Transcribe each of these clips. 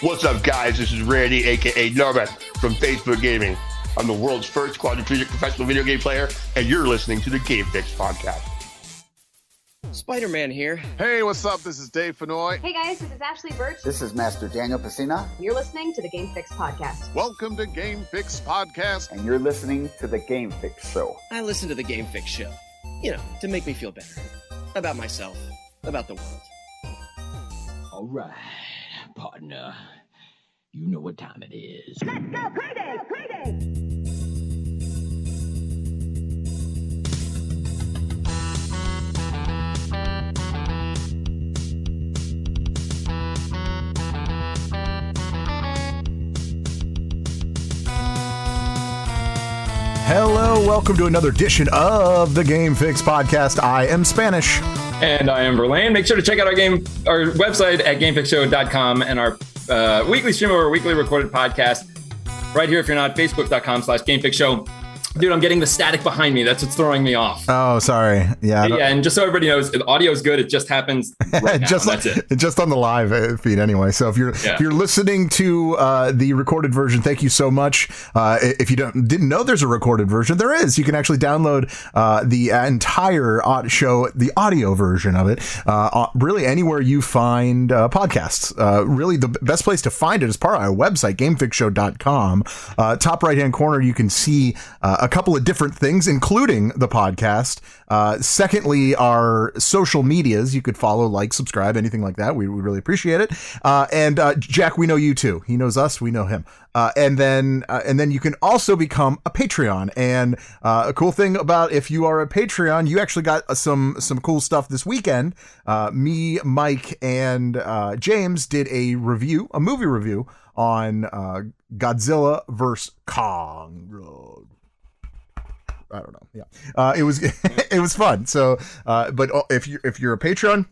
What's up, guys? This is Randy, aka Nomad from Facebook Gaming. I'm the world's first quadriplegic professional video game player, and you're listening to the Game Fix podcast. Spider Man here. Hey, what's up? This is Dave Fenoy. Hey guys, this is Ashly Burch. This is Master Daniel Pesina. You're listening to the Game Fix podcast. Welcome to Game Fix Podcast. And you're listening to the Game Fix Show. I listen to the Game Fix Show, you know, to make me feel better about myself, about the world. All right, partner. You know what time it is. Let's go, Payday! Payday! Hello, welcome to another edition of the Game Fix podcast. I am Spanish. And I am Verlaine. Make sure to check out our game, our website at gamefixshow.com and our uh, weekly stream of our weekly recorded podcast right here if you're not, facebook.com slash gamefixshow. Dude, I'm getting the static behind me. That's what's throwing me off. Oh, sorry. Yeah, Yeah, and just so everybody knows, the audio is good. It just happens right just That's it. just on the live uh, feed anyway. So if you're Yeah. if you're listening to uh, the recorded version, thank you so much. Uh, if you don't didn't know there's a recorded version, there is. You can actually download uh, the entire show, the audio version of it, uh, uh, really anywhere you find uh, podcasts. Uh, really, the best place to find it is part of our website, GameFixShow.com. Uh, top right hand corner, you can see uh, a couple of different things, including the podcast. Uh, secondly, our social medias. You could follow, like, subscribe, anything like that. We would really appreciate it. Uh, and uh, Jack, we know you too. He knows us. We know him. Uh, and then, uh, and then you can also become a Patreon. And uh, a cool thing about if you are a Patreon, you actually got some some cool stuff this weekend. Me, Mike, and James did a review, a movie review on Godzilla vs Kong. I don't know. Yeah, uh, it was it was fun. So, uh, but if you if you're a patron,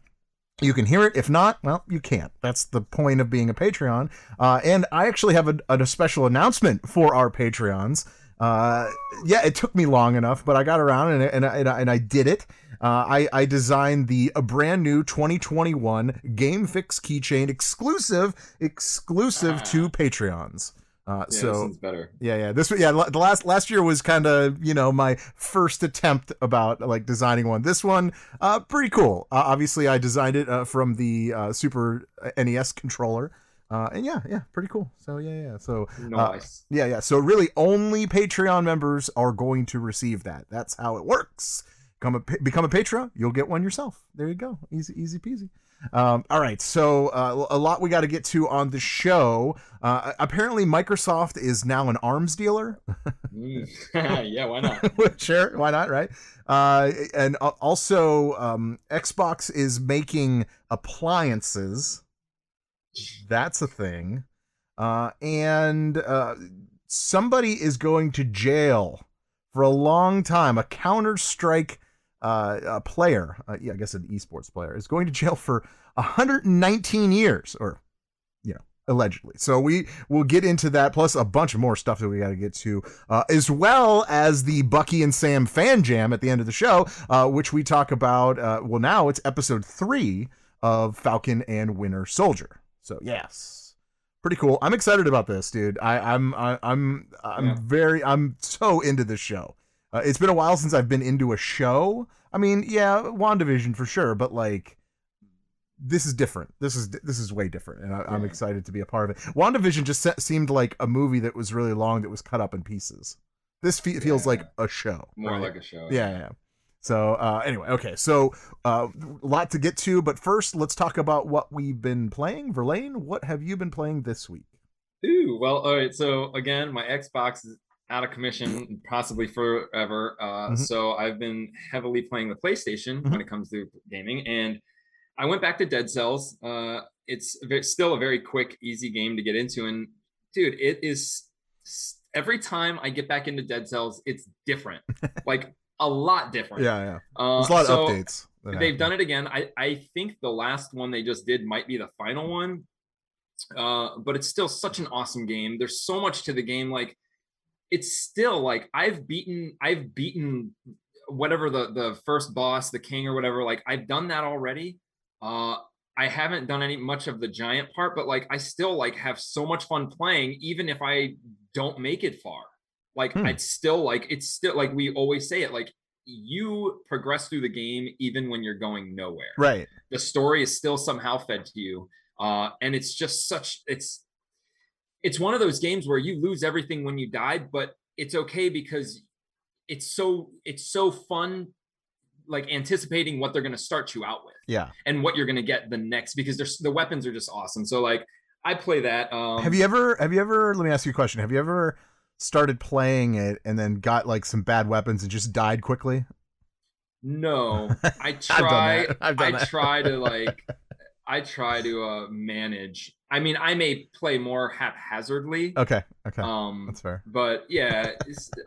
you can hear it. If not, well, you can't. That's the point of being a Patreon. Uh, and I actually have a, a special announcement for our Patreons. Uh, yeah, it took me long enough, but I got around and and and I, and I did it. Uh, I I designed the a brand new 2021 Game Fix keychain exclusive exclusive to Patreons. Uh, Yeah, so better. yeah, yeah. This yeah, the last last year was kind of you know my first attempt about like designing one. This one, uh, pretty cool. Uh, obviously, I designed it uh, from the uh, Super NES controller, uh, and yeah, yeah, pretty cool. So yeah, yeah. So uh, Nice. yeah, yeah. So really, only Patreon members are going to receive that. That's how it works. Become a become a Patreon, you'll get one yourself. There you go, easy easy peasy. Um, all right, so uh, a lot we got to get to on the show. Uh, apparently, Microsoft is now an arms dealer. Mm. yeah, why not? sure, why not, right? Uh, and al- also, um, Xbox is making appliances. That's a thing. Uh, and uh, somebody is going to jail for a long time. A Counter Strike uh, a player, uh, yeah, I guess an esports player, is going to jail for 119 years, or you know, allegedly. So we will get into that, plus a bunch of more stuff that we got to get to, uh, as well as the Bucky and Sam fan jam at the end of the show, uh, which we talk about. Uh, well, now it's episode three of Falcon and Winter Soldier. So yes, pretty cool. I'm excited about this, dude. I, I'm I, I'm I'm Yeah. very I'm so into this show. Uh, it's been a while since I've been into a show. I mean, yeah, WandaVision for sure, but like this is different. This is this is way different, and I, I'm Yeah. excited to be a part of it. WandaVision just se- seemed like a movie that was really long that was cut up in pieces. This fe- feels Yeah. like a show. More right? like a show. yeah, yeah. So uh, anyway, okay, so uh, a lot to get to, but first let's talk about what we've been playing. Verlaine, what have you been playing this week? Ooh, well, all right. So again, my Xbox is out of commission, possibly forever. Uh, Mhm. So I've been heavily playing the PlayStation Mhm. when it comes to gaming, and I went back to Dead Cells. Uh, it's still a very quick, easy game to get into, and dude, it is every time I get back into Dead Cells, it's different, like a lot different. Yeah, yeah. Uh, There's a lot of updates. they've happen. done it again. I, I think the last one they just did might be the final one. Uh, but it's still such an awesome game. There's so much to the game. Like it's still like I've beaten I've beaten whatever the the first boss, the king or whatever. Like I've done that already. Uh I haven't done any much of the giant part, but like I still like have so much fun playing, even if I don't make it far. Like Hmm. I'd still like it's still like we always say it like you progress through the game even when you're going nowhere. Right. The story is still somehow fed to you. Uh and it's just such it's it's one of those games where you lose everything when you die, but it's okay because it's so it's so fun like anticipating what they're going to start you out with Yeah. and what you're going to get the next because there's the weapons are just awesome. So like I play that. Um, have you ever have you ever let me ask you a question. Have you ever started playing it and then got like some bad weapons and just died quickly? No, I try. that. I've done I try to like. I try to uh, manage. I mean, I may play more haphazardly. Okay. Okay. Um, That's fair. but yeah,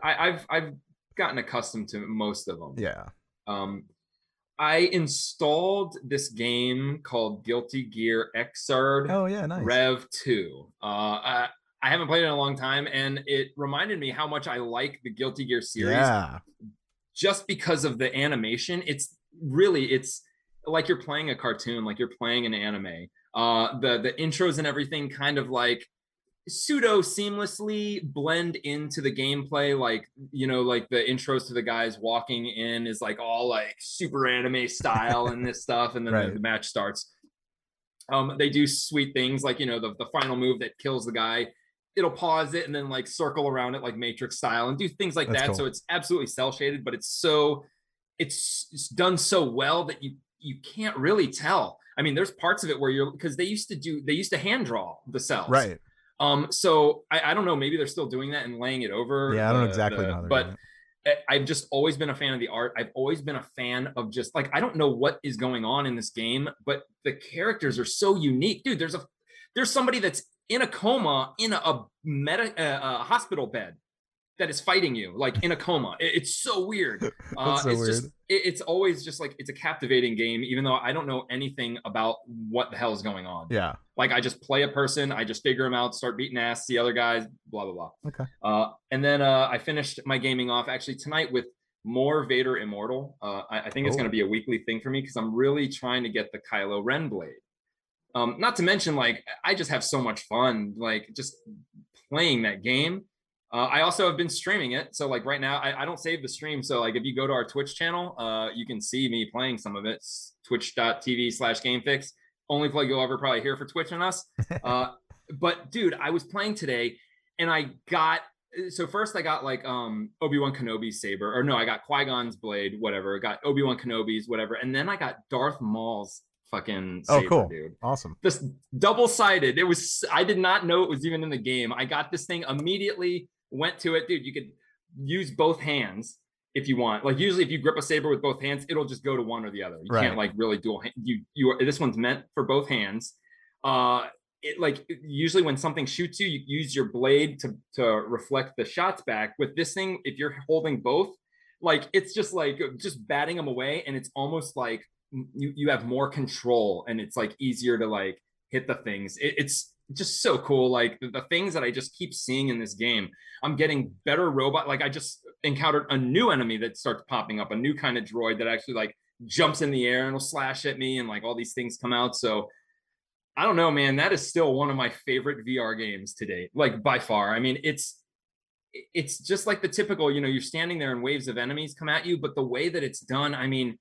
I, I've I've gotten accustomed to most of them. Yeah. Um, I installed this game called Guilty Gear Xrd. Oh yeah, nice. Rev 2. Uh, I, I haven't played it in a long time, and it reminded me how much I like the Guilty Gear series Yeah. just because of the animation. It's really it's like you're playing a cartoon, like you're playing an anime. Uh, the the intros and everything kind of like pseudo seamlessly blend into the gameplay. Like you know like the intros to the guys walking in is like all like super anime style and this stuff and then Right. the, the match starts. Um they do sweet things like you know the, the final move that kills the guy. It'll pause it and then like circle around it like matrix style and do things like That's that. Cool. so it's absolutely cell shaded but it's so it's, it's done so well that you you can't really tell i mean there's parts of it where you're because they used to do they used to hand draw the cells Right. um, so I, I don't know, maybe they're still doing that and laying it over. Yeah, I don't know the- exactly the- they're but I've just always been a fan of the art. I've always been a fan of just like I don't know what is going on in this game, but the characters are so unique, dude. There's a there's somebody that's in a coma in a, a meta uh, a hospital bed that is fighting you like in a coma. It- it's so weird. Uh, so it's just it, it's always just like it's a captivating game, even though I don't know anything about what the hell is going on. Yeah. Like I just play a person, I just figure them out, start beating ass, see other guys, blah blah blah. Okay. Uh, and then uh, I finished my gaming off actually tonight with more Vader Immortal. Uh, I, I think it's Oh. going to be a weekly thing for me because I'm really trying to get the Kylo Ren blade. Um, not to mention, like I just have so much fun, like just playing that game. Uh, I also have been streaming it, so like right now, I, I don't save the stream. So like if you go to our Twitch channel, uh, you can see me playing some of it. Twitch.tv slash GameFix. Only plug you'll ever probably hear for Twitch and us. Uh, but dude, I was playing today, and I got so first I got like um Obi-Wan Kenobi's saber, or no, I got Qui-Gon's blade, whatever. I got Obi-Wan Kenobi's, whatever, and then I got Darth Maul's fucking Oh, cool. dude Awesome. this double sided. It was I did not know it was even in the game. I got this thing immediately, went to it, dude. You could use both hands if you want. Like usually, if you grip a saber with both hands, it'll just go to one or the other. You Right. can't like really dual. hand- You you this one's meant for both hands. Uh, it like usually when something shoots you, you use your blade to to reflect the shots back. With this thing, if you're holding both, like it's just like just batting them away, and it's almost like you you have more control, and it's like easier to like hit the things. It, it's just so cool. Like the, the things that I just keep seeing in this game. I'm getting better robot. Like I just encountered a new enemy that starts popping up, a new kind of droid that actually like jumps in the air and will slash at me, and like all these things come out. So I don't know, man. That is still one of my favorite VR games to date, like by far. I mean, it's it's just like the typical, you know, you're standing there and waves of enemies come at you, but the way that it's done, I mean,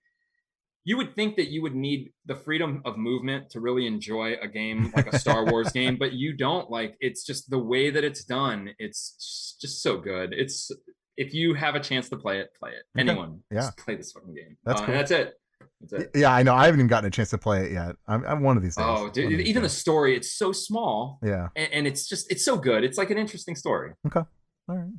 you would think that you would need the freedom of movement to really enjoy a game like a Star Wars game, but you don't. Like it's just the way that it's done. It's just so good. It's if you have a chance to play it, play it. Okay. Anyone, Yeah. just play this fucking game. That's Uh, cool. That's it. That's it. Yeah, I know. I haven't even gotten a chance to play it yet. I'm, I'm one of these days. Oh, dude, even the story, it's so small Yeah. and, and it's just it's so good. It's like an interesting story. All right. all right.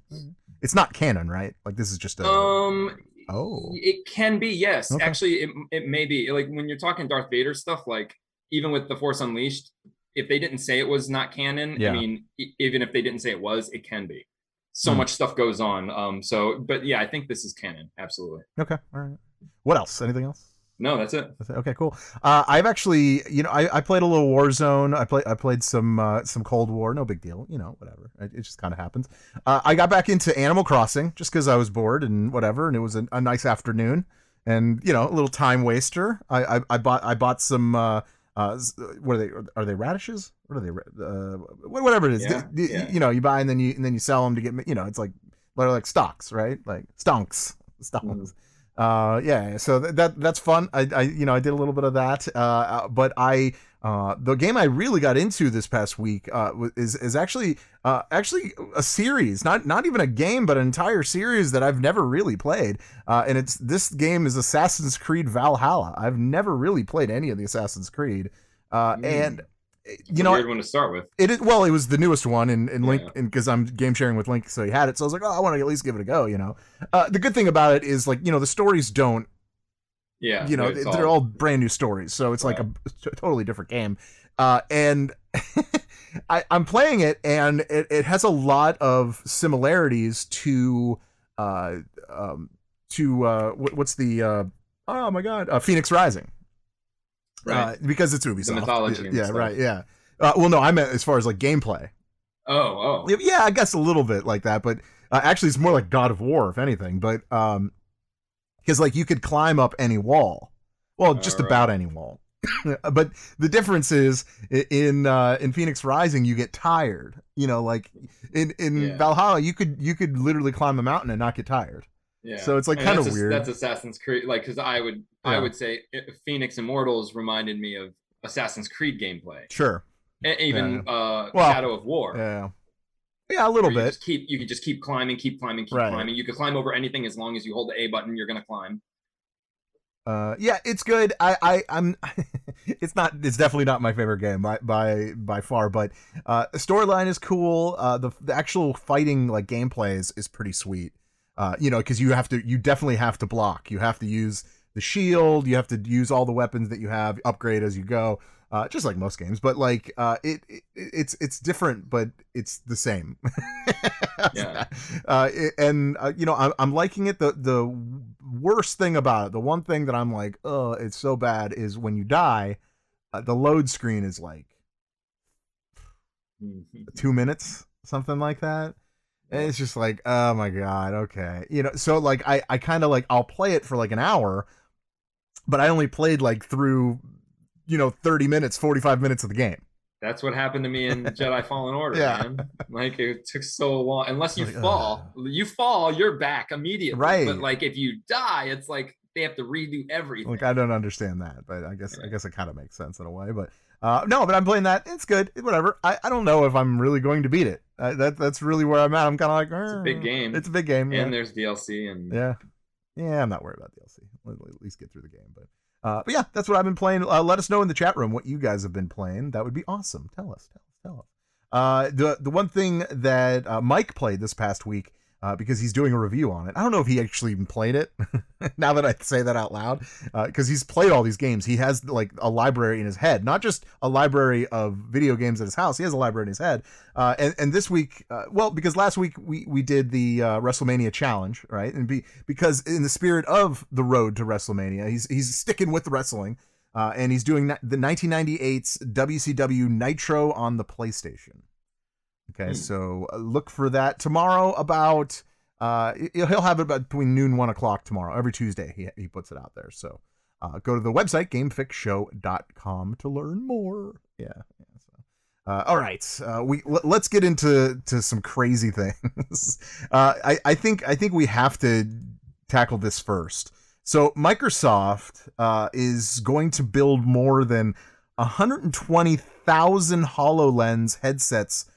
It's not canon, right? Like this is just a. Um oh. it can be, yes. Okay. Actually, it it may be. Like when you're talking Darth Vader stuff, like even with the Force Unleashed, if they didn't say it was not canon, Yeah. I mean, even if they didn't say it was, it can be. So Hmm. much stuff goes on. Um, so but yeah, I think this is canon, absolutely. Okay. All right. What else? Anything else? No, that's it. That's it. Okay, cool. Uh, I've actually, you know, I, I played a little Warzone. I played I played some uh, some Cold War. No big deal. You know, whatever. It, it just kind of happens. Uh, I got back into Animal Crossing just because I was bored and whatever, and it was a, a nice afternoon. And you know, a little time waster. I I, I bought I bought some uh, uh, what are they? Are they radishes? What are they? Uh, whatever it is, Yeah, D- d- yeah. you know, you buy and then you and then you sell them to get, you know, it's like they're like stocks, right? Like stonks, stonks. Uh, yeah. So that that's fun. I, I you know I did a little bit of that. Uh, Uh, but I uh the game I really got into this past week uh is is actually uh actually a series, not not even a game, but an entire series that I've never really played. And it's this game is Assassin's Creed Valhalla. I've never really played any of the Assassin's Creed. Mm. and you a know, weird one to start with. it is well, it was the newest one, and, and Link, Yeah. because I'm game sharing with Link, so he had it. So I was like, oh, I want to at least give it a go. You know, uh, the good thing about it is like you know the stories don't Yeah, you know they're all brand new stories so it's like a, totally different game uh and I, i'm playing it and it, it has a lot of similarities to uh um to uh what, what's the uh oh my god uh Fenyx Rising right. uh, because it's ubisoft mythology and yeah right yeah uh, well no i meant as far as like gameplay oh, oh, yeah, yeah, I guess a little bit like that, but uh, actually, it's more like God of War, if anything. But um, because like you could climb up any wall, well, just Alright. about any wall. but the difference is in uh, in Fenyx Rising, you get tired. You know, like in in Yeah. Valhalla, you could you could literally climb a mountain and not get tired. yeah. So it's like kind of weird. That's Assassin's Creed, like because I would I would say Fenyx Immortals reminded me of Assassin's Creed gameplay, Sure. and even uh, Well, Shadow of War. Yeah. Yeah, a little bit. Keep you can just keep climbing, keep climbing, keep Right. climbing. You can climb over anything as long as you hold the A button. You're gonna climb. Uh, yeah, it's good. I, I, I'm. it's not. It's definitely not my favorite game by by by far. But uh, the storyline is cool. Uh, the the actual fighting like gameplay is is pretty sweet. Uh, you know, because you have to. You definitely have to block. You have to use the shield. You have to use all the weapons that you have. Upgrade as you go. Uh, just like most games, but like uh, it, it it's it's different, but it's the same. Yeah. uh, it- and uh, you know I'm, I'm liking it. The the worst thing about it, the one thing that I'm like, oh, it's so bad, is when you die, uh, the load screen is like two minutes, something like that. And it's just like, oh my god, okay, you know. So like, I I kind of like I'll play it for like an hour, but I only played like through, you know, thirty minutes, forty five minutes of the game. That's what happened to me in Jedi Fallen Order, Yeah. man. Like it took so long. Unless you Like, fall, you fall, you're back immediately. Right. But like if you die, it's like they have to redo everything. Like I don't understand that, but I guess I guess it kind of makes sense in a way. But uh, no, but I'm playing that. It's good. Whatever. I, I don't know if I'm really going to beat it. Uh, that that's really where I'm at. I'm kind of like, It's a big game. It's a big game. and Yeah. there's DLC and yeah, yeah. I'm not worried about DLC. At least get through the game. But uh, but yeah, that's what I've been playing. Uh, let us know in the chat room what you guys have been playing. That would be awesome. Tell us. Tell us. Tell us. Uh, the the one thing that uh, Mike played this past week. Uh, because he's doing a review on it. I don't know if he actually even played it. now that I say that out loud, because he's played all these games. He has like a library in his head, not just a library of video games at his house. He has a library in his head. Uh, and and this week, uh, well, because last week we we did the uh, WrestleMania challenge, right? And be because in the spirit of the road to WrestleMania, he's he's sticking with the wrestling, uh, and he's doing the 1998's WCW Nitro on the PlayStation. Okay, Hmm. so uh, look for that tomorrow about. Uh, he'll he'll have it about between noon one o'clock tomorrow. Every Tuesday he he puts it out there. So uh, go to the website gamefixshow.com to learn more. Yeah. yeah so. Uh, all right, uh, we l- let's get into to some crazy things. uh, I I think I think we have to tackle this first. So Microsoft uh, is going to build more than 120,000 HoloLens headsets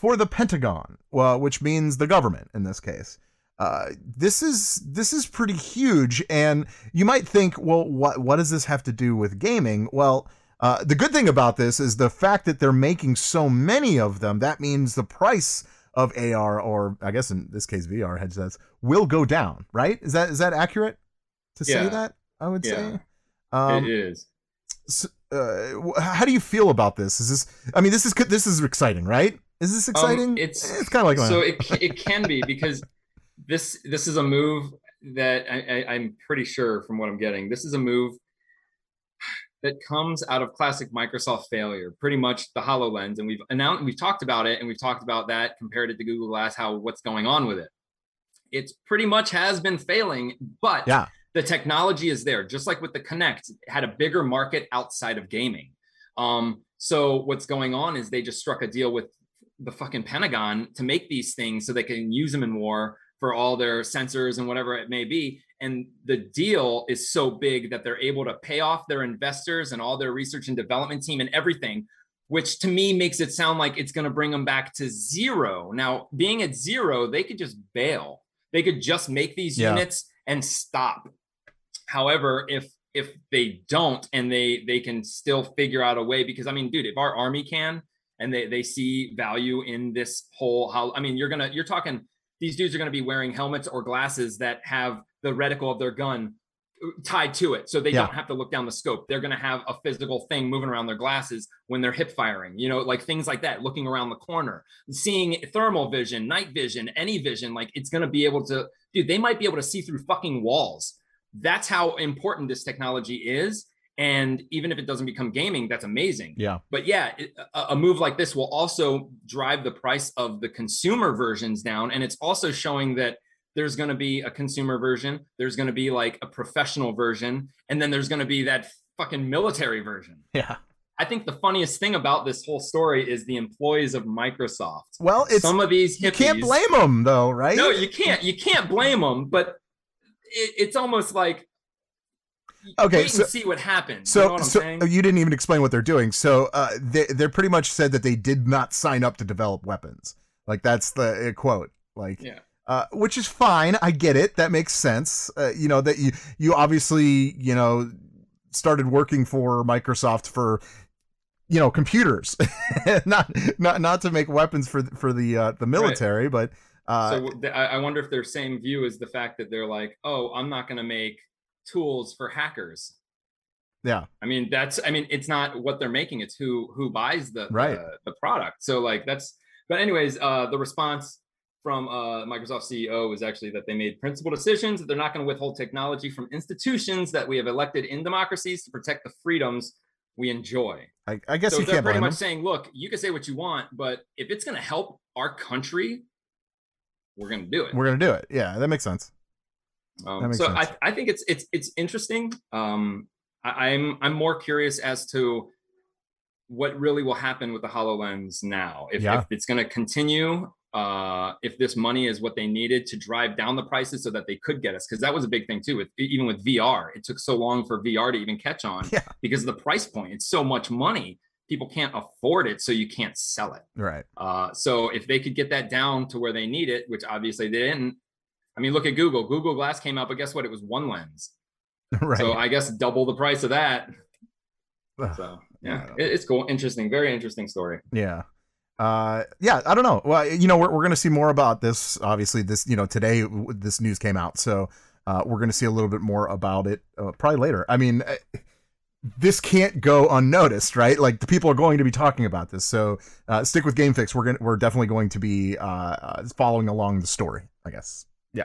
for the Pentagon, well, which means the government in this case. Uh, this is this is pretty huge, and you might think, well, what what does this have to do with gaming? Well, uh, the good thing about this is the fact that they're making so many of them. That means the price of AR, or I guess in this case VR headsets, will go down. Right? Is that is that accurate to say Yeah. that? I would Yeah. say. Um, it is. s- uh, how do you feel about this? Is this? I mean, this is this is exciting, right? Is this exciting? Um, it's it's kind of like so it it can be because this this is a move that I, I, I'm pretty sure from what I'm getting. This is a move that comes out of classic Microsoft failure, pretty much the Hololens, and we've announced we've talked about it, and we've talked about that compared it to Google Glass, how what's going on with it. It's pretty much has been failing, but Yeah. the technology is there. Just like with the Kinect, had a bigger market outside of gaming. Um, so what's going on is they just struck a deal with the fucking Pentagon to make these things so they can use them in war for all their sensors and whatever it may be. And the deal is so big that they're able to pay off their investors and all their research and development team and everything, which to me makes it sound like it's going to bring them back to zero. Now, being at zero, they could just bail. They could just make these Yeah. units and stop. However, if if they don't and they they can still figure out a way because I mean, dude, if our army can and they they see value in this whole how I mean, you're gonna you're talking these dudes are gonna be wearing helmets or glasses that have the reticle of their gun uh, tied to it. So they Yeah. don't have to look down the scope. They're going to have a physical thing moving around their glasses when they're hip firing you know like things like that looking around the corner seeing thermal vision night vision any vision like it's going to be able to dude they might be able to see through fucking walls. That's how important this technology is and even if it doesn't become gaming that's amazing Yeah. but yeah it, a, a move like this will also drive the price of the consumer versions down and it's also showing that there's going to be a consumer version there's going to be like a professional version and then there's going to be that fucking military version Yeah. i think the funniest thing about this whole story is the employees of microsoft Well, it's some of these you can't blame them though, right? no you can't you can't blame them but it, it's almost like Okay, wait so- and see what happens So, you know what i'm so you didn't even explain what they're doing. So, uh, they they're pretty much said that they did not sign up to develop weapons. Like that's the uh, quote. Like, yeah uh, which is fine. I get it. That makes sense. Uh, you know that you you obviously you know started working for Microsoft for you know computers, not not not to make weapons for for the uh, the military, but uh, so I I wonder if their same view is the fact that they're like, oh, I'm not going to make tools for hackers. yeah, I mean, that's I mean, it's not what they're making; it's who who buys the Right. the, the product. So like that's. But anyways, uh, the response from uh, Microsoft CEO was actually that they made principal decisions that they're not going to withhold technology from institutions that we have elected in democracies to protect the freedoms we enjoy. I, I guess so you they're can't pretty much them. saying, look, you can say what you want, but if it's going to help our country, we're going to do it. We're gonna do it. Yeah, that makes sense. Um, so sense. I, I think it's it's it's interesting. Um, I, I'm I'm more curious as to what really will happen with the Hololens now. If, Yeah. if it's going to continue, uh, if this money is what they needed to drive down the prices so that they could get us, because that was a big thing too. With even with VR, it took so long for VR to even catch on Yeah. because of the price point. It's so much money, people can't afford it, so you can't sell it. Right. Uh, so if they could get that down to where they need it, which obviously they didn't. I mean, look at Google. Google Glass came out, but guess what? It was one lens. right. So I guess double the price of that. So Yeah, it, it's cool, interesting, very interesting story. Yeah. Uh, yeah, I don't know. Well, you know, we're, we're going to see more about this. Obviously, this, you know, today w- this news came out. So uh, we're going to see a little bit more about it uh, probably later. I mean, uh, this can't go unnoticed, right? Like the people are going to be talking about this. So uh, stick with Game Fix. We're going we're definitely going to be uh, uh, following along the story, I guess. Yeah,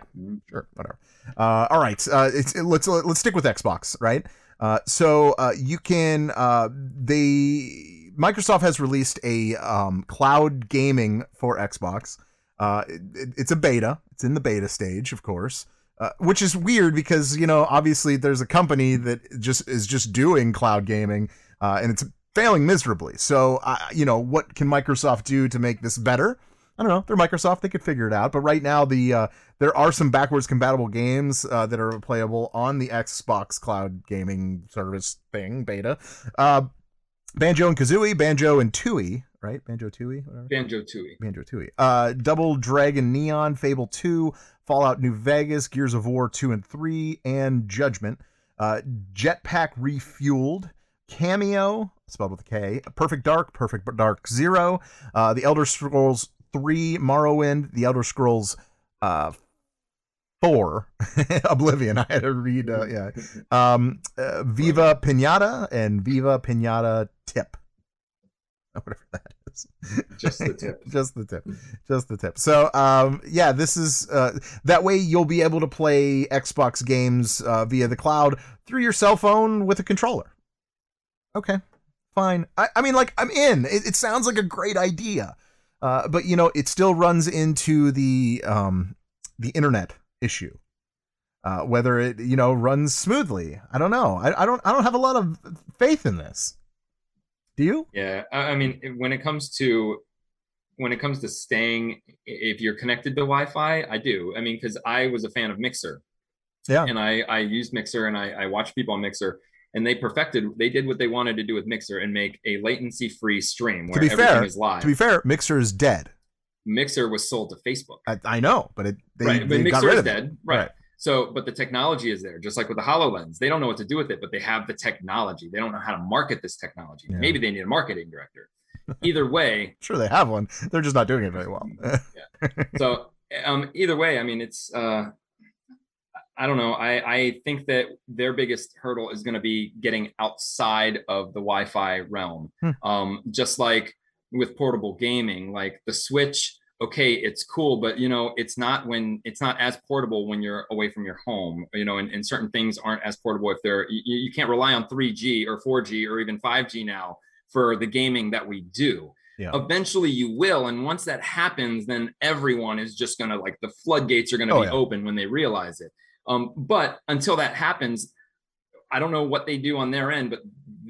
sure, whatever. Uh, all right, uh, it's, it, let's let's stick with Xbox, right? Uh, so uh, you can uh, they Microsoft has released a um, cloud gaming for Xbox. Uh, it, it's a beta. It's in the beta stage, of course, uh, which is weird because you know obviously there's a company that just is just doing cloud gaming, uh, and it's failing miserably. So uh, you know what can Microsoft do to make this better? I don't know. They're Microsoft; they could figure it out. But right now, the uh, there are some backwards compatible games uh, that are playable on the Xbox Cloud Gaming Service thing beta. Uh, Banjo and Kazooie, Banjo and Tooie, right? Banjo Tooie, whatever. Banjo Tooie. Banjo Tooie. Uh, Double Dragon Neon, Fable 2, Fallout New Vegas, Gears of War 2 and 3, and Judgment. Uh, Jetpack Refueled, Kameo, spelled with a K, Perfect Dark, Perfect Dark Zero, uh, The Elder Scrolls 3, Morrowind, The Elder Scrolls uh, 4, Oblivion. I had to read, uh, yeah. Um, uh, Viva Pinata and Viva Pinata Tip. Whatever that is. Just the tip. just the tip just the tip so um yeah this is uh that way you'll be able to play xbox games uh, via the cloud through your cell phone with a controller okay fine i, I mean like i'm in it, it sounds like a great idea uh but you know it still runs into the um the internet issue. Uh whether it you know runs smoothly. I don't know. I, I don't i don't have a lot of faith in this. Do you? Yeah, I, I mean, when it comes to when it comes to staying, if you're connected to Wi-Fi, I do. I mean, because I was a fan of Mixer, Yeah. and I I used Mixer and I I watched people on Mixer, and they perfected. They did what they wanted to do with Mixer and make a latency-free stream To where be everything fair, is live. to be fair, Mixer is dead. Mixer was sold to Facebook. I, I know, but it they, right, but they got Mixer rid is of it. dead. Right. So, but the technology is there, just like with the HoloLens. They don't know what to do with it, but they have the technology. They don't know how to market this technology. Yeah. Maybe they need a marketing director. Either way, Sure, they have one. They're just not doing it very well. yeah. so um, either way, I mean, it's uh, I don't know. I I think that their biggest hurdle is going to be getting outside of the Wi-Fi realm. Hmm. Um, just like with portable gaming, like the Switch. Okay, it's cool, but you know, it's not when it's not as portable when you're away from your home. You know, and, and certain things aren't as portable if they're you, you can't rely on 3G or 4G or even 5G now for the gaming that we do Yeah. eventually you will and once that happens then everyone is just going to like the floodgates are going to Oh, be yeah. open when they realize it um, but until that happens i don't know what they do on their end but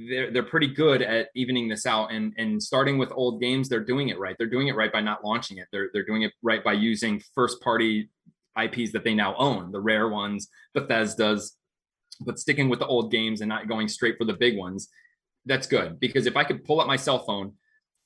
they're, they're pretty good at evening this out and and starting with old games they're doing it right. They're doing it right by not launching it. They're, they're doing it right by using first party ips that they now own the rare ones bethesda's. But sticking with the old games and not going straight for the big ones that's good. Because if i could pull up my cell phone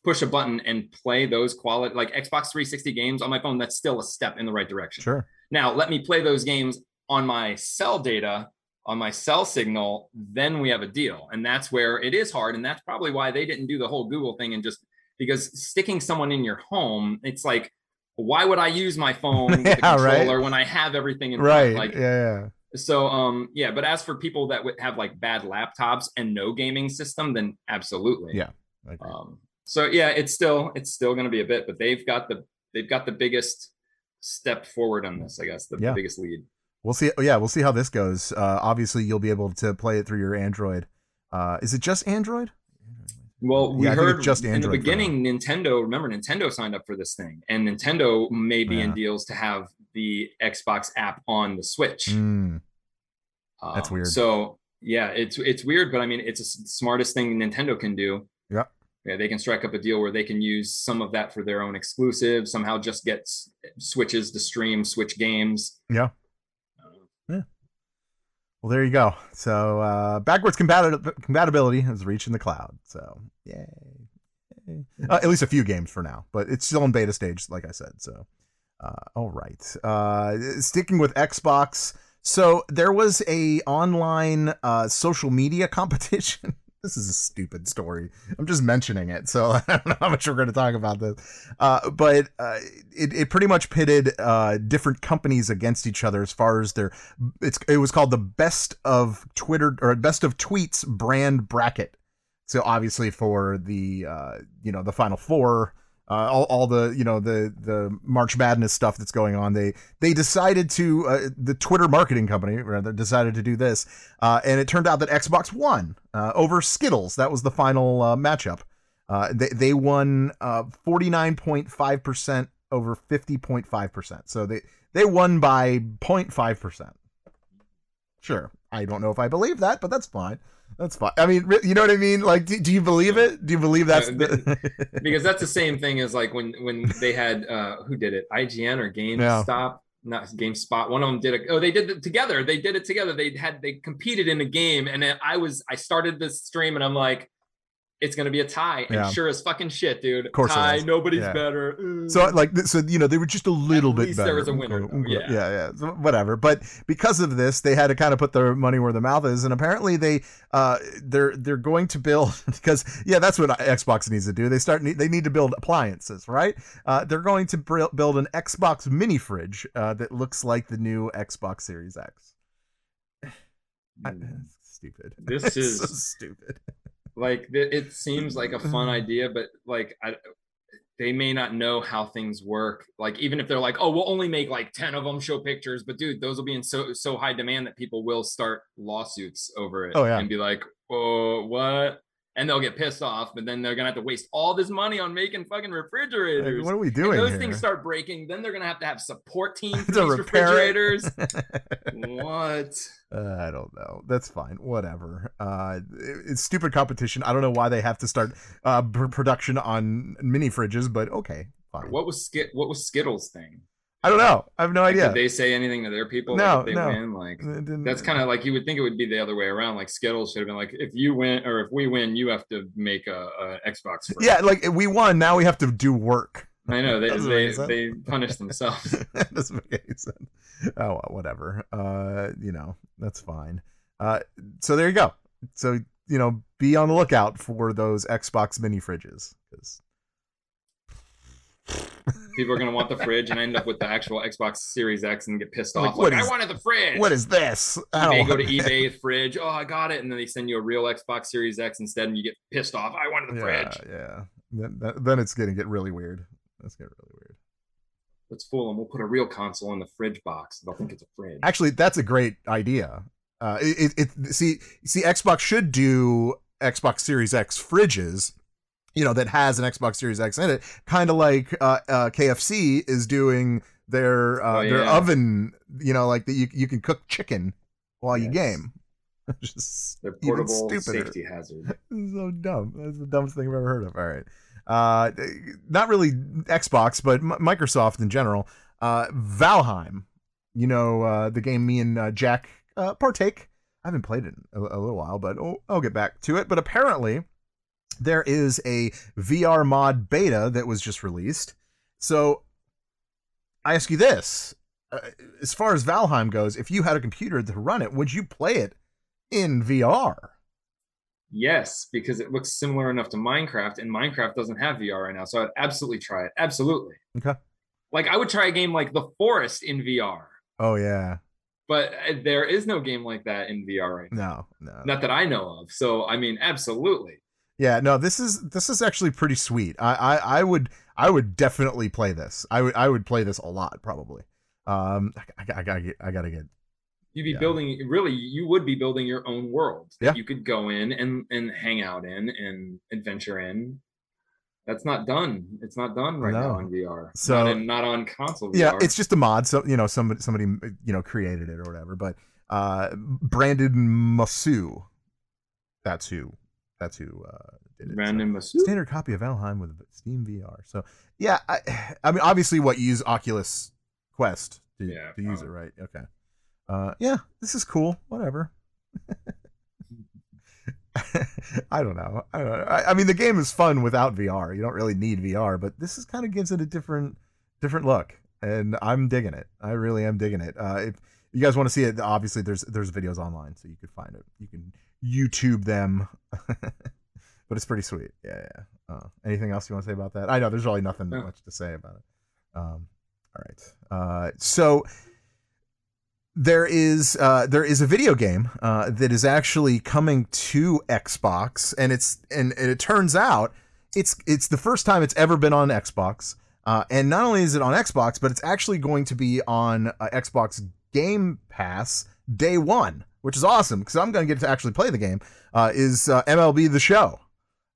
push a button and play those quality like xbox 360 games on my phone that's still a step in the right direction. Sure. now let me play those games on my cell data on my cell signal then we have a deal and that's where it is hard and that's probably why they didn't do the whole google thing and just because sticking someone in your home it's like why would i use my phone Yeah, right. controller when i have everything in Right. front like yeah, yeah. so um yeah, but as for people that would have like bad laptops and no gaming system, then absolutely. Yeah. Um so yeah, it's still it's still gonna be a bit, but they've got the they've got the biggest step forward on this, I guess, the, the Yeah. biggest lead. We'll see. Yeah, we'll see how this goes. Uh, obviously, you'll be able to play it through your Android. Uh, is it just Android? Well, we Yeah, I think it's heard just in the beginning, Nintendo. Remember, Nintendo signed up for this thing, and Nintendo may be in deals to have the Xbox app on the Switch. Mm, That's Um, weird. So yeah, it's it's weird, but I mean, it's the smartest thing Nintendo can do. Yeah. Yeah, they can strike up a deal where they can use some of that for their own exclusive. Somehow, just get s- switches to stream Switch games. Yeah. Well, there you go. So uh, backwards compati- compatibility is reaching the cloud. So yay. Yay. Uh, at least a few games for now, but it's still in beta stage, like I said. So, uh, all right. Uh, sticking with Xbox. So there was a online uh, social media competition. This is a stupid story. I'm just mentioning it, so I don't know how much we're going to talk about this. Uh, but uh, it it pretty much pitted uh, different companies against each other as far as their. It's it was called the best of Twitter or best of tweets brand bracket. So obviously for the uh, you know the final four uh, all, all the you know the the March Madness stuff that's going on. They they decided to uh, the Twitter marketing company rather decided to do this, uh, and it turned out that Xbox won uh, over Skittles. That was the final uh, matchup. Uh, they they won forty nine point five percent over fifty point five percent. So they they won by 05 percent. Sure, I don't know if I believe that, but that's fine. That's fine. I mean, you know what I mean? Like, do, do you believe it? Do you believe that's Uh, the- because that's the same thing as like when when they had uh who did it? IGN or GameStop? Not GameSpot. One of them did it. Oh they did it together. They did it together. They had they competed in a game and I was I started this stream and I'm like it's gonna be a tie and Yeah. sure as fucking shit dude of course tie nobody's Yeah. better. So like so you know they were just a little bit least better. there was a winner, though. Yeah. yeah, yeah. So whatever. But because of this, they had to kind of put their money where their mouth is, and apparently they uh they're they're going to build because yeah that's what Xbox needs to do. They start they need to build appliances, right? Uh, they're going to build an Xbox mini fridge uh, that looks like the new Xbox Series X. I- stupid. This is- so stupid. Like it seems like a fun mm-hmm. idea but like I, they may not know how things work. Like even if they're like oh we'll only make like 10 of them show pictures but dude those will be in so so high demand that people will start lawsuits over it Oh, yeah. and be like oh what and they'll get pissed off, but then they're gonna have to waste all this money on making fucking refrigerators. Like, what are we If doing? those here? things start breaking, then they're gonna have to have support teams for these refrigerators. what? Uh, I don't know. That's fine. Whatever. Uh, it- it's stupid competition. I don't know why they have to start uh, pr- production on mini fridges, but okay, fine. What was Skit? What was Skittles thing? I don't know. I have no Like, idea. Did they say anything to their people? No, like, they no. win, like that's kind of like you would think it would be the other way around. Like Skittles should have been like, if you win or if we win, you have to make a, a Xbox. For yeah, like we won. Now we have to do work. I know they they, they punish themselves. that doesn't make any sense. Oh, well, whatever. Uh, you know, that's fine. Uh, so there you go. So you know, be on the lookout for those Xbox mini fridges. 'cause- People are gonna want the fridge and end up with the actual Xbox Series X and get pissed Like, off. Like, is- I wanted the fridge. What is this? I don't go to eBay fridge. Oh, I got it, and then they send you a real Xbox Series X instead, and you get pissed off. I wanted the yeah, fridge. yeah. Then, then- it's gonna get really weird. Let's get really weird. Let's fool them. We'll put a real console in the fridge box. They'll think it's a fridge. Actually, that's a great idea. Uh, it, it, it see see Xbox should do Xbox Series X fridges, you know, that has an Xbox Series X in it, kind of like uh, uh, KFC is doing their uh, Oh, their yeah. oven, you know, like that you you can cook chicken while you Yes. game. Just They're portable safety hazard. So dumb. That's the dumbest thing I've ever heard of. All right. Uh, not really Xbox, but M- Microsoft in general. Uh, Valheim, you know, uh, the game me and uh, Jack uh, partake. I haven't played it in a, a little while, but oh, I'll get back to it. But apparently, there is a VR mod beta that was just released. So I ask you this. Uh, as far as Valheim goes, if you had a computer to run it, would you play it in VR? Yes, because it looks similar enough to Minecraft, and Minecraft doesn't have VR right now. So I'd absolutely try it. Absolutely. Okay. Like I would try a game like The Forest in VR, Oh yeah. but uh, there is no game like that in VR right now. No, no. Not that I know of. So I mean, absolutely. Yeah, no, this is this is actually pretty sweet. I, I I would I would definitely play this. I would I would play this a lot probably. Um, I, I, I gotta get I gotta get. You'd be Yeah. building really you would be building your own world that Yeah. you could go in and and hang out in and adventure in. That's not done. It's not done right No. now on VR. So- not, in, not on console. Yeah, VR. it's just a mod. So you know somebody somebody you know created it or whatever. But uh, Brandon Mousseau, that's who that's who uh, did it. So- random Masu. standard copy of Valheim with Steam VR. So yeah, I, I mean obviously what you use Oculus Quest to, Yeah, to use it, right? Okay. Uh, yeah, this is cool. Whatever. I don't know. I, don't know. I, I mean, the game is fun without VR. You don't really need VR, but this is kind of gives it a different, different look, and I'm digging it. I really am digging it. Uh, if you guys want to see it, obviously there's there's videos online, so you could find it. You can YouTube them, but it's pretty sweet. Yeah, yeah. Uh, anything else you want to say about that? I know there's really nothing No. much to say about it. Um, all right. Uh, so there is uh, there is a video game uh, that is actually coming to Xbox, and it's and, and it turns out it's it's the first time it's ever been on Xbox. Uh, and not only is it on Xbox, but it's actually going to be on uh, Xbox Game Pass day one, which is awesome because I'm going to get to actually play the game. Uh, is uh, MLB The Show?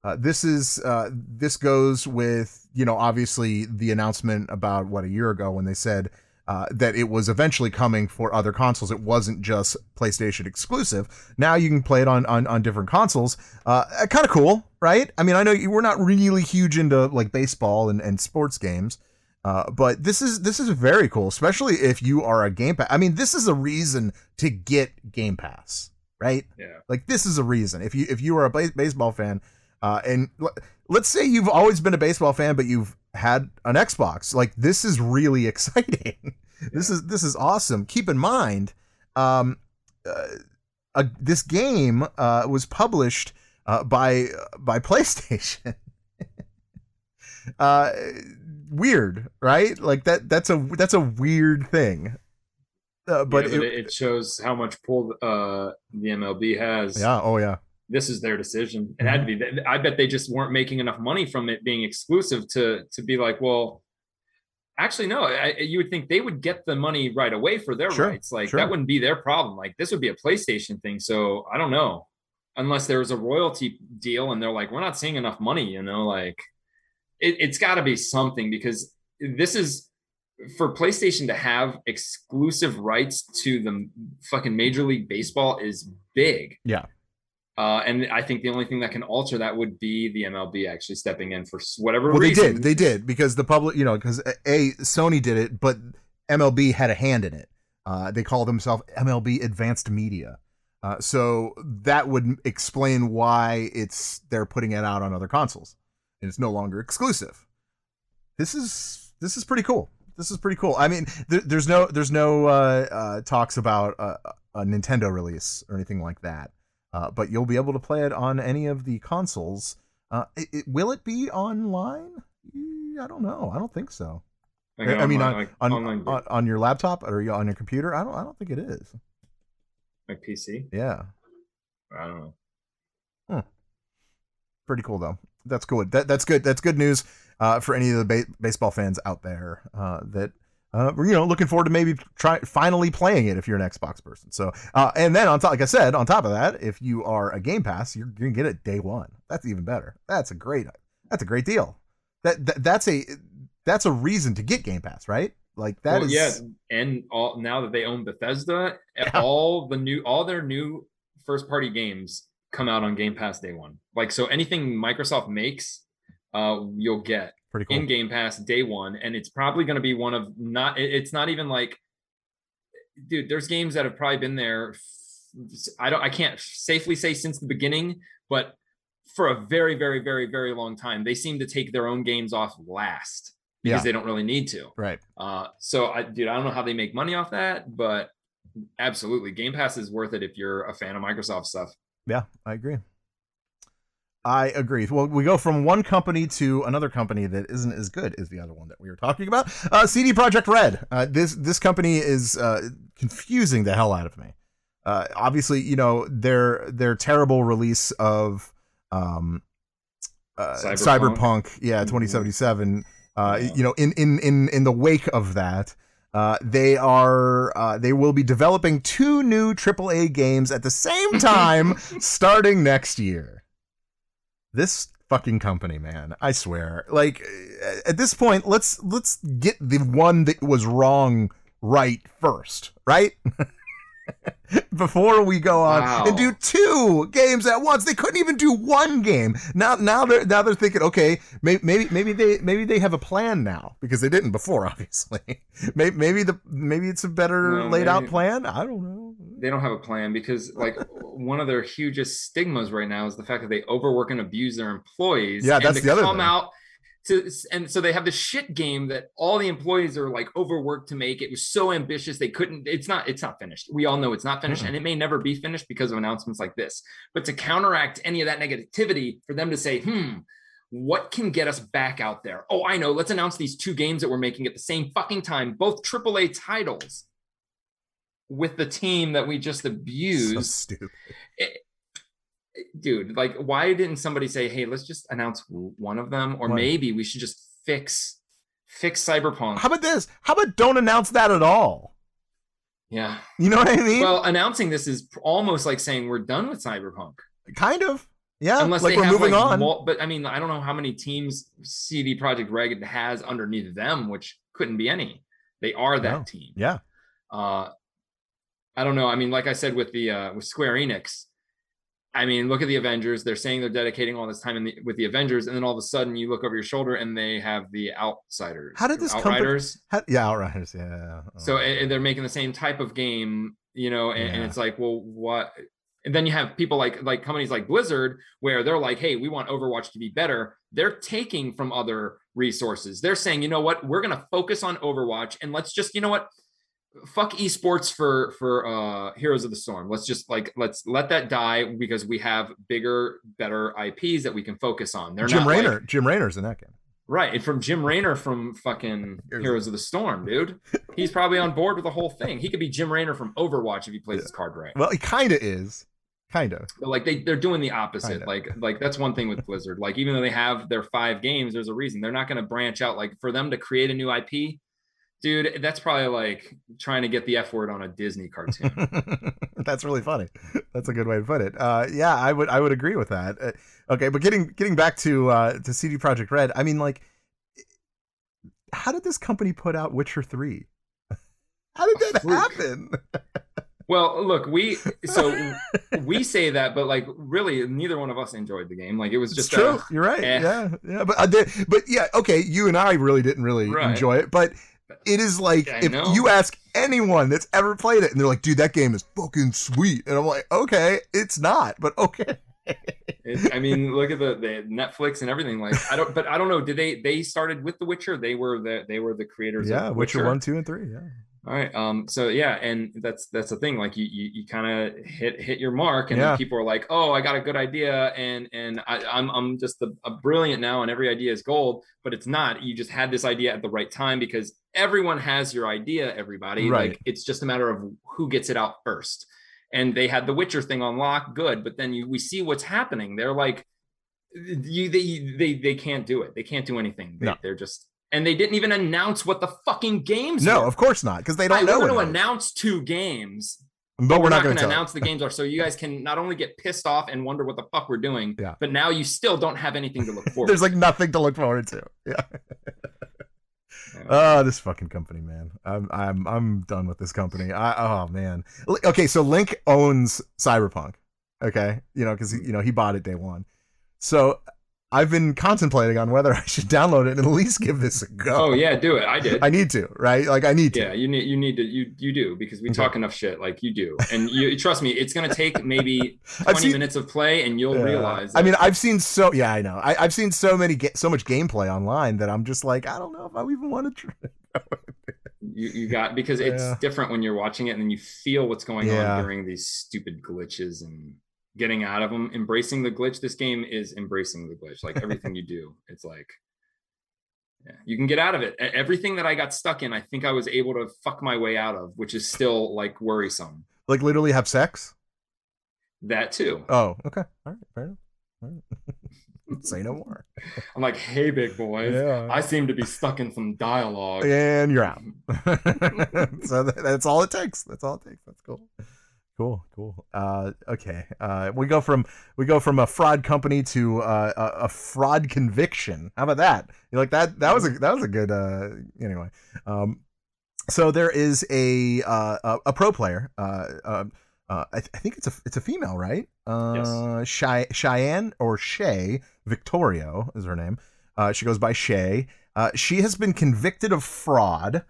Uh, this is uh, this goes with you know obviously the announcement about what a year ago when they said uh, that it was eventually coming for other consoles. It wasn't just PlayStation exclusive. Now you can play it on on, on different consoles. Uh, kind of cool, right? I mean, I know we're not really huge into like baseball and, and sports games, uh, but this is this is very cool, especially if you are a Game Pass. I mean, this is a reason to get Game Pass, right? Yeah. Like this is a reason. If you if you are a base- baseball fan, uh, and l- let's say you've always been a baseball fan, but you've had an Xbox, like this is really exciting. This is this is awesome. Keep in mind, um, uh, uh, this game uh, was published uh, by by PlayStation. uh, weird, right? Like that. That's a that's a weird thing. Uh, but, yeah, but it- it, shows how much pull uh, the MLB has. yeah, oh yeah. This is their decision. It had to be. I bet they just weren't making enough money from it being exclusive to to be like, well, actually, no. I, you would think they would get the money right away for their Sure, rights. Like sure. that wouldn't be their problem. Like this would be a PlayStation thing. So I don't know. unless there's a royalty deal and they're like, we're not seeing enough money, you know, like it, it's got to be something because this is for PlayStation to have exclusive rights to the fucking Major League Baseball is big. Yeah. Uh, and I think the only thing that can alter that would be the MLB actually stepping in for whatever Well, they did. They did because the public, you know, because a Sony did it, but MLB had a hand in it. Uh, they call themselves MLB Advanced Media. Uh, so that would explain why it's they're putting it out on other consoles, and it's no longer exclusive. This is this is pretty cool. This is pretty cool. I mean, there, there's no there's no uh, uh, talks about a, a Nintendo release or anything like that, uh, but you'll be able to play it on any of the consoles. Uh, it, it- will it be online? I don't know. I don't think so. Like I mean, online- on like on, on on your laptop or on your computer? I don't. I don't think it is. like PC. Yeah, I don't know. pretty cool though. That's good. That that's good. That's good news uh, for any of the ba- baseball fans out there uh, that uh, you know looking forward to maybe try finally playing it if you're an Xbox person. So uh, and then on top, like I said, on top of that, if you are a Game Pass, you're, you're gonna get it day one. That's even better. That's a great. That's a great deal. That, that that's a that's a reason to get Game Pass, right? Like that well, is yeah, and all now that they own Bethesda, Yeah. all the new all their new first party games come out on Game Pass day one. Like so, anything Microsoft makes, uh, you'll get pretty cool. in Game Pass day one, and it's probably going to be one of not. It's not even like, dude. There's games that have probably been there. I don't. I can't safely say since the beginning, but for a very, very, very, very long time, they seem to take their own games off last because Yeah. they don't really need to. Right. Uh, so I, dude, I don't know how they make money off that, but absolutely, Game Pass is worth it if you're a fan of Microsoft stuff. Yeah, I agree. I agree. Well, we go from one company to another company that isn't as good as the other one that we were talking about. Uh, CD Projekt Red. Uh, this this company is uh, confusing the hell out of me. Uh, obviously, you know their their terrible release of um, uh, Cyberpunk. Cyberpunk, yeah, 2077. Uh, Yeah. You know, in in in in the wake of that, uh, they are uh, they will be developing two new AAA games at the same time, starting next year. This fucking company, man, I swear. Like at this point, let's let's get the one that was wrong right first, right? Before we go on Wow. and do two games at once, they couldn't even do one game. Now, now they're now they're thinking, okay, maybe maybe maybe they maybe they have a plan now because they didn't before, obviously. maybe maybe the maybe it's a better No, laid out plan. I don't know. They don't have a plan because, like, one of their hugest stigmas right now is the fact that they overwork and abuse their employees. Yeah, and that's to the other come thing. out to, and so they have this shit game that all the employees are like overworked to make. It was so ambitious they couldn't. It's not. It's not finished. We all know it's not finished, Mm-mm. and it may never be finished because of announcements like this. But to counteract any of that negativity, for them to say, "Hmm." What can get us back out there? Oh, I know. Let's announce these two games that we're making at the same fucking time, both AAA titles with the team that we just abused. So abused. Dude, like, why didn't somebody say, hey, let's just announce one of them? Or One. maybe we should just fix fix Cyberpunk. How about this? How about don't announce that at all? yeah. You know what I mean? Well, announcing this is almost like saying we're done with Cyberpunk. kind of. Yeah, Unless like they we're have moving like on. mul- but I mean, I don't know how many teams CD Projekt Red has underneath them, which couldn't be any. They are that No. team. yeah, uh i don't know i mean like i said with the uh with square enix i mean look at the avengers. They're saying they're dedicating all this time in the, with the avengers and then all of a sudden you look over your shoulder and they have the outsiders. How did this company- outriders. How- yeah, Outriders. Yeah. so and, they're making the same type of game you know and, and it's like well what? And then you have people like like companies like blizzard where they're like hey we want overwatch to be better. They're taking from other resources. They're saying you know what? We're going to focus on overwatch and let's just you know what fuck esports for for uh heroes of the storm let's just like let's let that die because we have bigger better ips that we can focus on they're Jim not like- Raynor. Jim Raynor's in that game. Right. And from Jim Raynor from fucking Heroes of the Storm, dude. He's probably on board with the whole thing. He could be Jim Raynor from Overwatch if he plays his card right. Well, he kind of is. Kind of. But like they, they're doing the opposite. Kinda. Like like that's one thing with Blizzard. Like even though they have their five games, there's a reason. They're not gonna branch out. Like for them to create a new IP dude, that's probably like trying to get the F word on a Disney cartoon. That's really funny. That's a good way to put it. Uh, yeah, I would I would agree with that. Uh, okay, but getting getting back to uh, to CD Projekt Red, I mean, like, how did this company put out Witcher three? How did that happen? well, look, we so we say that, but like really, neither one of us enjoyed the game. Like it was It's just true. a- You're right. eh. Yeah, yeah. But uh, but yeah, okay. You and I really didn't really Right. enjoy it, but it is like I if you ask anyone that's ever played it, and they're like, "Dude, that game is fucking sweet," and I'm like, "Okay, it's not, but okay." It, I mean, look at the, the Netflix and everything. Like, I don't, but I don't know. Did they they started with The Witcher? They were the they were the creators. Yeah, of Witcher one, two, and three. Yeah. All right. Um. So yeah, and that's that's the thing. Like you you, you kind of hit hit your mark, and Yeah. then people are like, "Oh, I got a good idea," and and I, I'm I'm just a, a brilliant now, and every idea is gold. But it's not. You just had this idea at the right time because everyone has your idea. Everybody. Right. Like it's just a matter of who gets it out first. And they had the Witcher thing on lock, good. But then you we see what's happening. They're like, you they they they can't do it. They can't do anything. They, No. They're just. And they didn't even announce what the fucking games No, were. of course not, because they don't know we're going to announce two games, but we're not going to announce the games are so you guys can not only get pissed off and wonder what the fuck we're doing, Yeah. but now you still don't have anything to look forward. There's like nothing to look forward to. Yeah. Oh, this fucking company, man. I'm I'm I'm done with this company. I oh man. Okay, so Link owns Cyberpunk. Okay, you know because you know he bought it day one. So I've been contemplating on whether I should download it and at least give this a go. oh yeah, do it. I did. I need to, right? Like I need to. yeah, you need you need to you you do because we Okay. talk enough shit like you do, and you trust me, it's gonna take maybe 20 seen- minutes of play, and you'll Yeah. realize. I mean, I've seen so yeah, I know. I, I've seen so many ga- so much gameplay online that I'm just like, I don't know if I even want to try. you, you got because it's Yeah. different when you're watching it and then you feel what's going Yeah. on during these stupid glitches and getting out of them embracing the glitch this game is embracing the glitch like everything you do it's like yeah you can get out of it everything that i got stuck in i think i was able to fuck my way out of which is still like worrisome Like literally have sex. that too Oh, okay. All right, fair enough. All right. Say no more. i'm like hey big boys Yeah. i seem to be stuck in some dialogue and you're out. so that's all it takes. That's all it takes. That's cool. Cool, cool. Uh, okay. Uh, we go from we go from a fraud company to uh, a, a fraud conviction. How about that? You like that? That was a that was a good. Uh, anyway, um, so there is a uh, a, a pro player. Uh, uh, uh, I, th- I think it's a it's a female, right? Uh, Chey- Cheyenne or Shay Victorio is her name. Uh, she goes by Shay. Uh, she has been convicted of fraud.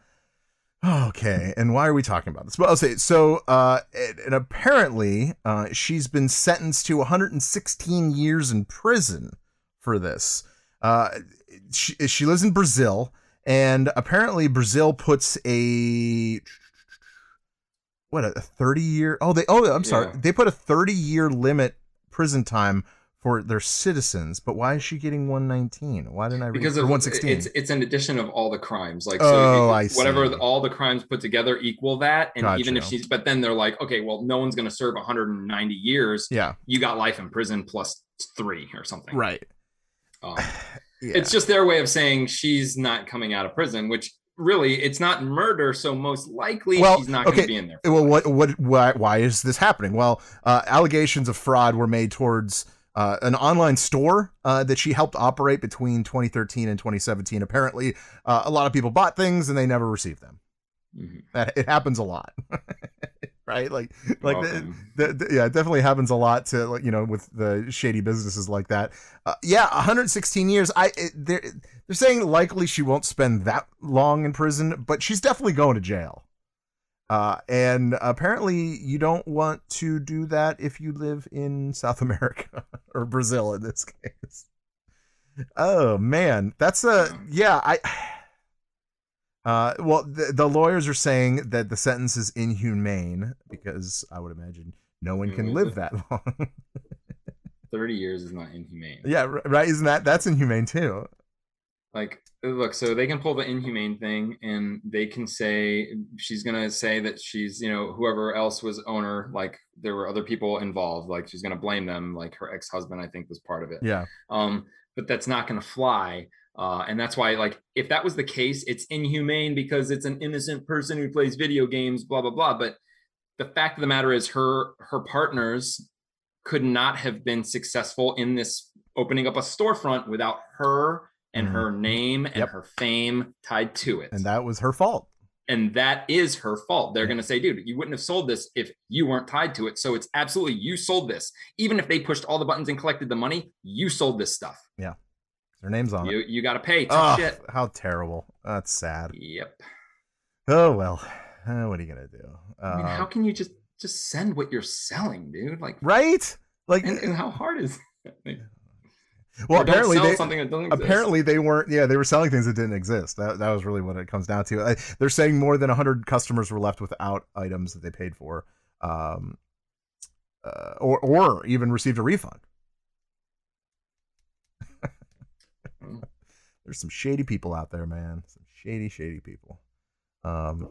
Okay, and why are we talking about this? Well, I'll say so. Uh, and, and apparently, uh, she's been sentenced to 116 years in prison for this. Uh, she she lives in Brazil, and apparently, Brazil puts a what a 30 year. Oh, they oh, I'm sorry, Yeah. they put a 30 year limit prison time for their citizens. But why is she getting 119? Why didn't I read because of 116? it's it's an addition of all the crimes like Oh, so I it- whatever all the crimes put together equal that and even if she's but then they're like okay well no one's going to serve 190 years yeah, you got life in prison plus three or something right. Um, Yeah. it's just their way of saying she's not coming out of prison which really it's not murder so most likely Well, she's not going okay, to be in there well, life. what, what, why, why is this happening? Well, uh, allegations of fraud were made towards uh, an online store uh, that she helped operate between 2013 and 2017. Apparently, uh, a lot of people bought things and they never received them. Mhm. That it happens a lot, right? Like, like the, the, the- yeah, it definitely happens a lot to like you know with the shady businesses like that. Uh, yeah, 116 years. I it, they're they're saying likely she won't spend that long in prison, but she's definitely going to jail. Uh, and apparently, you don't want to do that if you live in South America or Brazil in this case. Oh man, that's a yeah. I uh, well, the, the lawyers are saying that the sentence is inhumane because I would imagine no one can live that long. 30 years is not inhumane yeah, right. Isn't that that's inhumane too? Like look so they can pull the inhumane thing and they can say she's gonna say that she's you know whoever else was owner like there were other people involved like she's gonna blame them like her ex-husband i think was part of it Yeah, um but that's not gonna fly Uh, and that's why, like, if that was the case, it's inhumane because it's an innocent person who plays video games, blah blah blah. But the fact of the matter is, her her partners could not have been successful in this opening up a storefront without her and her name and Yep. her fame tied to it. And that was her fault. and that is her fault. They're going to say, dude, you wouldn't have sold this if you weren't tied to it. So it's absolutely you sold this. Even if they pushed all the buttons and collected the money, you sold this stuff. Yeah. Their name's on it. You you got to pay. Tough Oh, shit. how terrible. That's sad. Yep. Oh well. Uh, what are you gonna do? I mean, Uh, how can you just just send what you're selling, dude? Like, right? Like, and, and how hard is that? Well, Or apparently they something that doesn't exist. apparently they weren't. Yeah, they were selling things that didn't exist. That that was really what it comes down to. I, they're saying more than hundred customers were left without items that they paid for, um, uh, or or even received a refund. There's some shady people out there, man. Some shady, shady people. Um,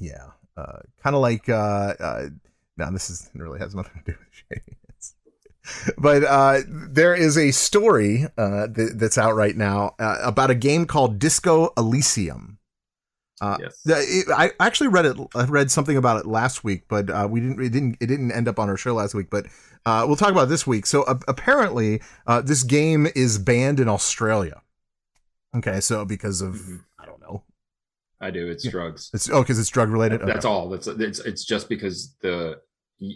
yeah, uh, kind of like uh, uh, no, this is really has nothing to do with shadiness. But uh, there is a story uh, that, that's out right now uh, about a game called Disco Elysium. Uh, yes. it- I actually read it. I read something about it last week, but uh, we didn't. It didn't. It didn't end up on our show last week. But uh, we'll talk about it this week. So uh, apparently, uh, this game is banned in Australia. Okay, so because of Mhm. I don't know. I do. It's Yeah. drugs. It's oh, because it's drug related. That's all. That's it's it's just because the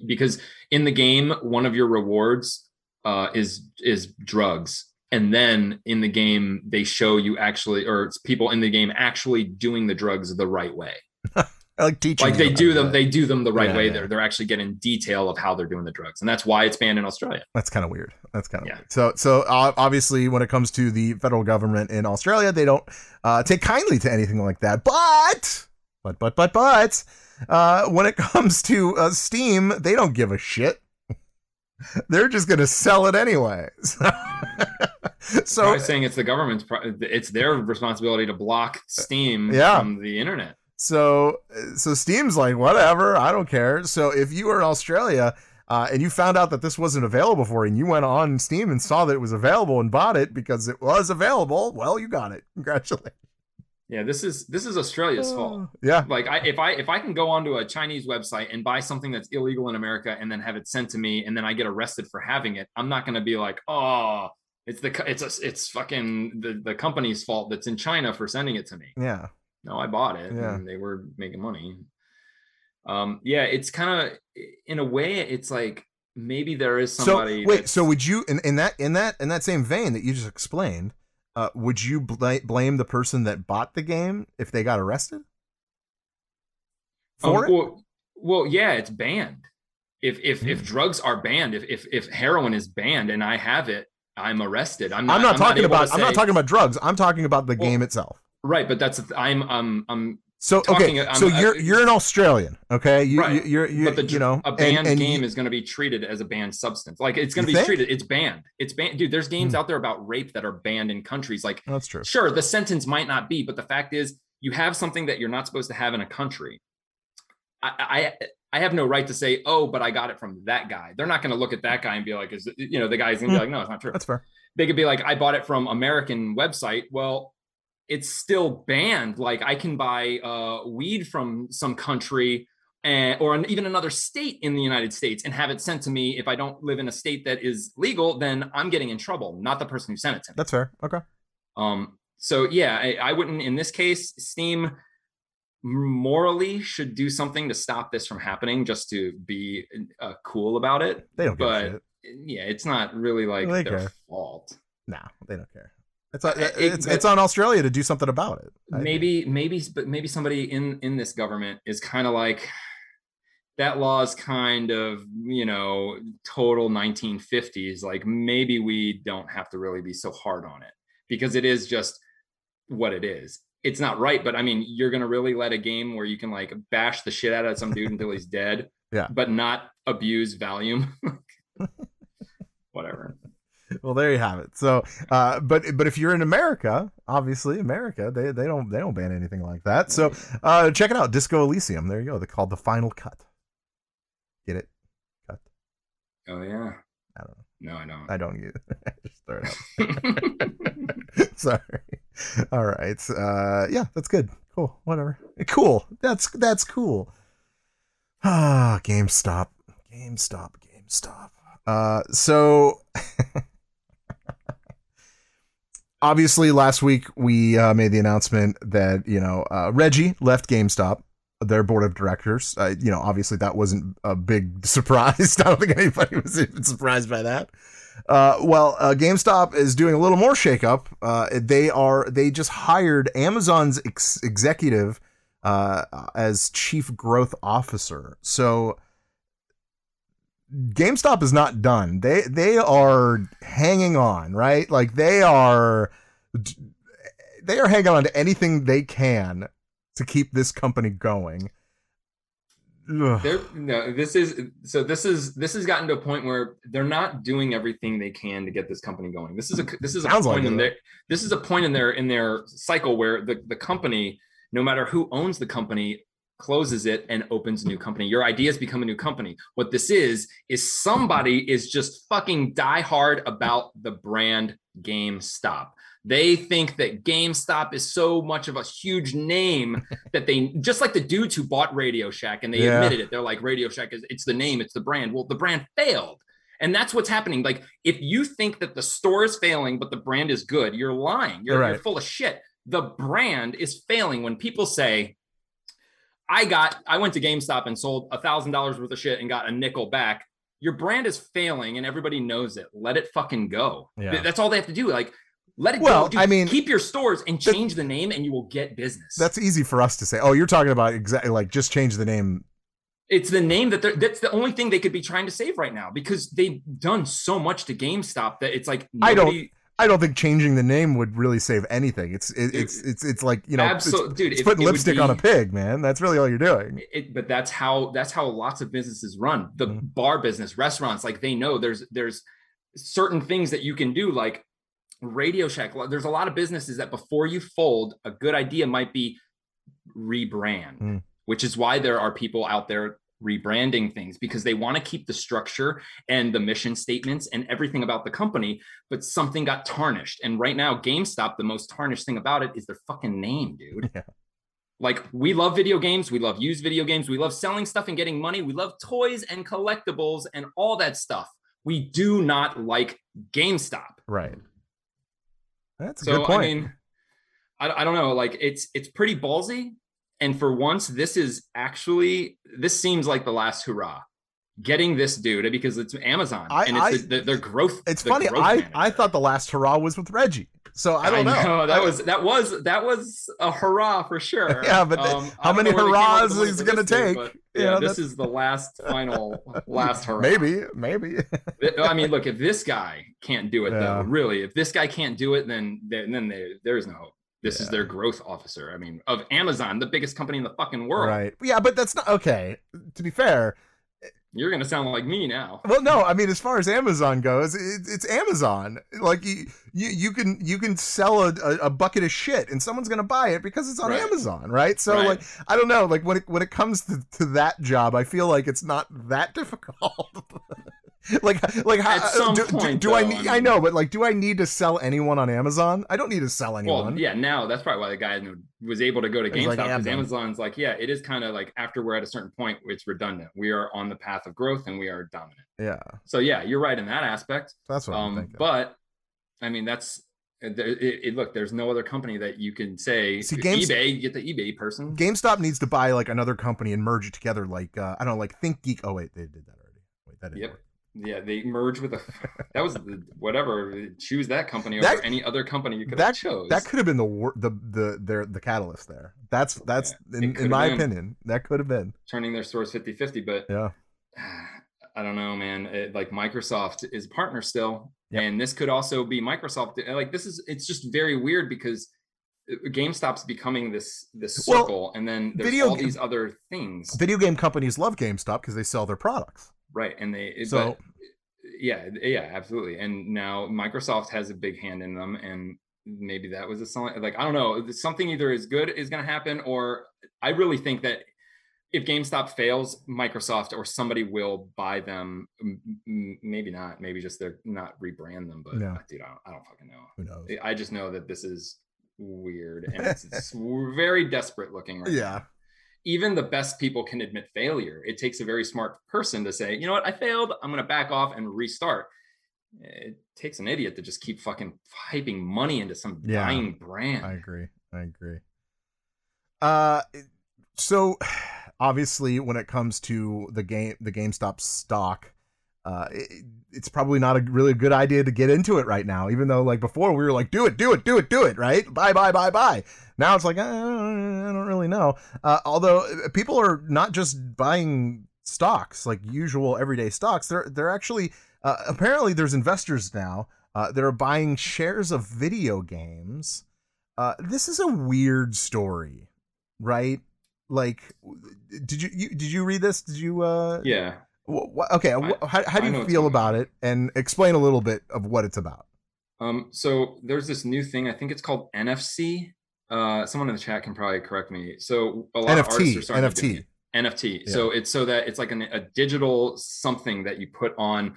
because in the game one of your rewards uh is is drugs and then in the game they show you actually or it's people in the game actually doing the drugs the right way like teaching. like they do them it. they do them the right Yeah, way yeah. they're they're actually getting detail of how they're doing the drugs and that's why it's banned in australia That's kind of weird. That's kind of Yeah. weird. So, so uh, obviously, when it comes to the federal government in Australia, they don't uh, take kindly to anything like that. But, but, but, but, but, uh, when it comes to uh, Steam, they don't give a shit. They're just gonna sell it anyway. so so, i was saying it's the government's pro- it's their responsibility to block steam Yeah. from the internet so, so Steam's like, whatever, I don't care. So, if you were in Australia. Uh, and you found out that this wasn't available for you, and you went on Steam and saw that it was available and bought it because it was available. Well, you got it. Congratulations. Yeah this is this is australia's fault Yeah. like I if I if I can go onto a Chinese website and buy something that's illegal in America and then have it sent to me and then I get arrested for having it, I'm not going to be like, oh, it's the it's a, it's fucking the the company's fault that's in China for sending it to me. Yeah. No, I bought it Yeah. and they were making money. Um, yeah, it's kind of in a way, it's like maybe there is somebody. so wait, so would you in, in that in that in that same vein that you just explained, uh, would you bl- blame the person that bought the game if they got arrested? Um, For it? well, well, yeah, it's banned. If if Hmm. if drugs are banned, if if if heroin is banned and I have it, I'm arrested. I'm not. I'm not talking able to about I'm not talking about drugs. I'm talking about the Well, game itself. Right, but that's I'm um I'm So okay, I'm- so you're you're an Australian, okay? You, Right. you you're you, but the you know a banned and game you- is going to be treated as a banned substance. Like it's going to be think? treated. It's banned. It's banned, dude. There's games Hmm. out there about rape that are banned in countries. Like that's true. sure, the sentence might not be, but the fact is, you have something that you're not supposed to have in a country. I I, I have no right to say, oh, but I got it from that guy. They're not going to look at that guy and be like, is you know, the guy's going to be Hmm. like, no, it's not true. That's fair. they could be like, I bought it from American website. Well, it's still banned. Like I can buy uh, weed from some country and, or an, even another state in the United States and have it sent to me. If I don't live in a state that is legal, then I'm getting in trouble, not the person who sent it to me. That's fair. Okay. Um, so yeah, I, I wouldn't in this case, Steam morally should do something to stop this from happening just to be uh, cool about it. They don't But yeah, it's not really like They their care. fault. No, they don't care. It's uh, It- it's it's on Australia to do something about it. Maybe maybe but maybe somebody in in this government is kind of like that law is kind of you know total 1950s like maybe we don't have to really be so hard on it because it is just what it is it's not right but i mean you're gonna really let a game where you can like bash the shit out of some dude until he's dead Yeah. but not abuse Valium whatever well there you have it so uh but but if you're in america obviously america they they don't they don't ban anything like that so uh check it out disco elysium there you go they're called the final cut get it cut oh yeah i don't know no i don't i don't get it just throw it out Sorry. All right. Uh, yeah, that's good. Cool. Whatever. Cool. That's that's cool. Ah, GameStop. GameStop. GameStop. Uh, so obviously last week we uh, made the announcement that you know uh, Reggie left GameStop, their board of directors. Uh, you know, obviously that wasn't a big surprise. I don't think anybody was even surprised by that. Uh, well, uh, GameStop is doing a little more shakeup. Uh, they are they just hired Amazon's ex- executive as chief growth officer. So GameStop is not done. They they are hanging on, right? Like they are they are hanging on to anything they can to keep this company going. They're, no, this is so. This is this has gotten to a point where they're not doing everything they can to get this company going. This is a this is a Sounds point like in their this is a point in their in their cycle where the the company, no matter who owns the company, closes it and opens a new company. Your ideas become a new company. What this is is somebody is just fucking die hard about the brand GameStop. They think that GameStop is so much of a huge name that they just like the dudes who bought Radio Shack and they Yeah. admitted it. They're like Radio Shack is it's the name, it's the brand. Well, the brand failed. And that's what's happening. Like if you think that the store is failing but the brand is good, you're lying. You're, Right. you're full of shit. The brand is failing when people say I got I went to GameStop and sold a thousand dollars worth of shit and got a nickel back. Your brand is failing and everybody knows it. Let it fucking go. Yeah. That's all they have to do. Like let it Well, go. Dude, I mean, keep your stores and change the name and you will get business. That's easy for us to say. Oh, you're talking about exactly like just change the name. it's the name that they're that's the only thing they could be trying to save right now because they've done so much to GameStop that it's like I don't- nobody- I don't think changing the name would really save anything. It's it, it's it's it's like you know, Absolute- it's, dude, it's it- putting it would lipstick on a pig, man. That's really all you're doing. it, but that's how that's how lots of businesses run the Mhm. bar business restaurants like they know there's there's certain things that you can do like radio shack there's a lot of businesses that before you fold a good idea might be rebrand Mm. which is why there are people out there rebranding things because they want to keep the structure and the mission statements and everything about the company but something got tarnished and right now GameStop the most tarnished thing about it is their fucking name dude Yeah. like we love video games we love used video games we love selling stuff and getting money we love toys and collectibles and all that stuff we do not like GameStop Right. That's a so good point. I mean, I, I don't know. Like it's it's pretty ballsy, and for once, this is actually this seems like the last hurrah. Getting this dude because it's Amazon I- and it's I- the, the, their growth. it's funny. growth I I thought the last hurrah was with Reggie. So I don't know. that I- was that was that was a hurrah for sure. Yeah, but Um, how many know where they came up with hurrahs he's gonna this dude, take? but You Yeah, this is the last final last hurrah. maybe, maybe. I mean, look, if this guy can't do it, Yeah. though, really, if this guy can't do it, then there, then there, there is no hope. This is their growth officer. I mean, of Amazon, the biggest company in the fucking world. right. Yeah, but that's not okay. To be fair, You're gonna sound like me now. Well, no, I mean, as far as Amazon goes, it, it's Amazon. Like you, you, you can you can sell a, a, a bucket of shit, and someone's gonna buy it because it's on Right. Amazon, right? So, Right. like, I don't know. Like when it when it comes to, to that job, I feel like it's not that difficult. like like how, At some do, do- point, do I though, need? I I know, but like, do I need to sell anyone on Amazon? I don't need to sell anyone. Well, yeah, now that's probably why the guy was able to go to GameStop because "Yeah, man." Amazon's like, yeah, it is kind of like after we're at a certain point, it's redundant. We are on the path of growth and we are dominant. yeah, So yeah, you're right in that aspect. that's what I'm Um, thinking. but I mean, that's it, it, it- Look, there's no other company that you can say See, eBay. You get the eBay person. GameStop needs to buy like another company and merge it together. Like uh, I don't know, like ThinkGeek. Oh wait, they did that already. Wait, that didn't Yep. work. Yeah, they merged with a. That was the, whatever. Choose that company over That- any other company you could that have chose. that could have been the the the their the catalyst there. That's that's Yeah, in, in my been. opinion that could have been. turning their stores 50-50, but Yeah. I don't know, man. It, like Microsoft is a partner still, Yep. and this could also be Microsoft. Like this is it's just very weird because uh, GameStop's becoming this this Well, circle, and then there's all ga- these other things, Video game companies love GameStop because they sell their products. Right? And they So- but, yeah, yeah, absolutely. And now Microsoft has a big hand in them, and maybe that was a sign. Like I don't know, something either is good is going to happen, or I really think that if GameStop fails, Microsoft or somebody will buy them. Maybe not. Maybe just they're not rebrand them. But Yeah. dude, I don't, I don't fucking know. Who knows? I just know that this is weird and it's, it's very desperate looking right now. Even the best people can admit failure. It takes a very smart person to say, you know what, I failed. I'm going to back off and restart. It takes an idiot to just keep fucking hyping money into some Yeah. dying brand. I agree. I agree. Uh, so obviously, when it comes to the game, the GameStop stock, uh, it, it's probably not a really good idea to get into it right now. Even though, like before, we were like, "Do it, do it, do it, do it!" Right? Bye, bye, bye, bye. Now it's like, uh, I don't really know. Uh, although uh, people are not just buying stocks like usual everyday stocks, they're they're actually uh, apparently there's investors now uh, that are buying shares of video games. Uh, this is a weird story, right? Like, did you, you did you read this? Did you? Uh, yeah. Okay. I- how, how do you feel about it? And explain a little bit of what it's about. Um, so there's this new thing. I think it's called NFC. Uh, someone in the chat can probably correct me. So a lot of artists are NFT. starting to do NFT. NFT. So it's so that it's like an, a digital something that you put on,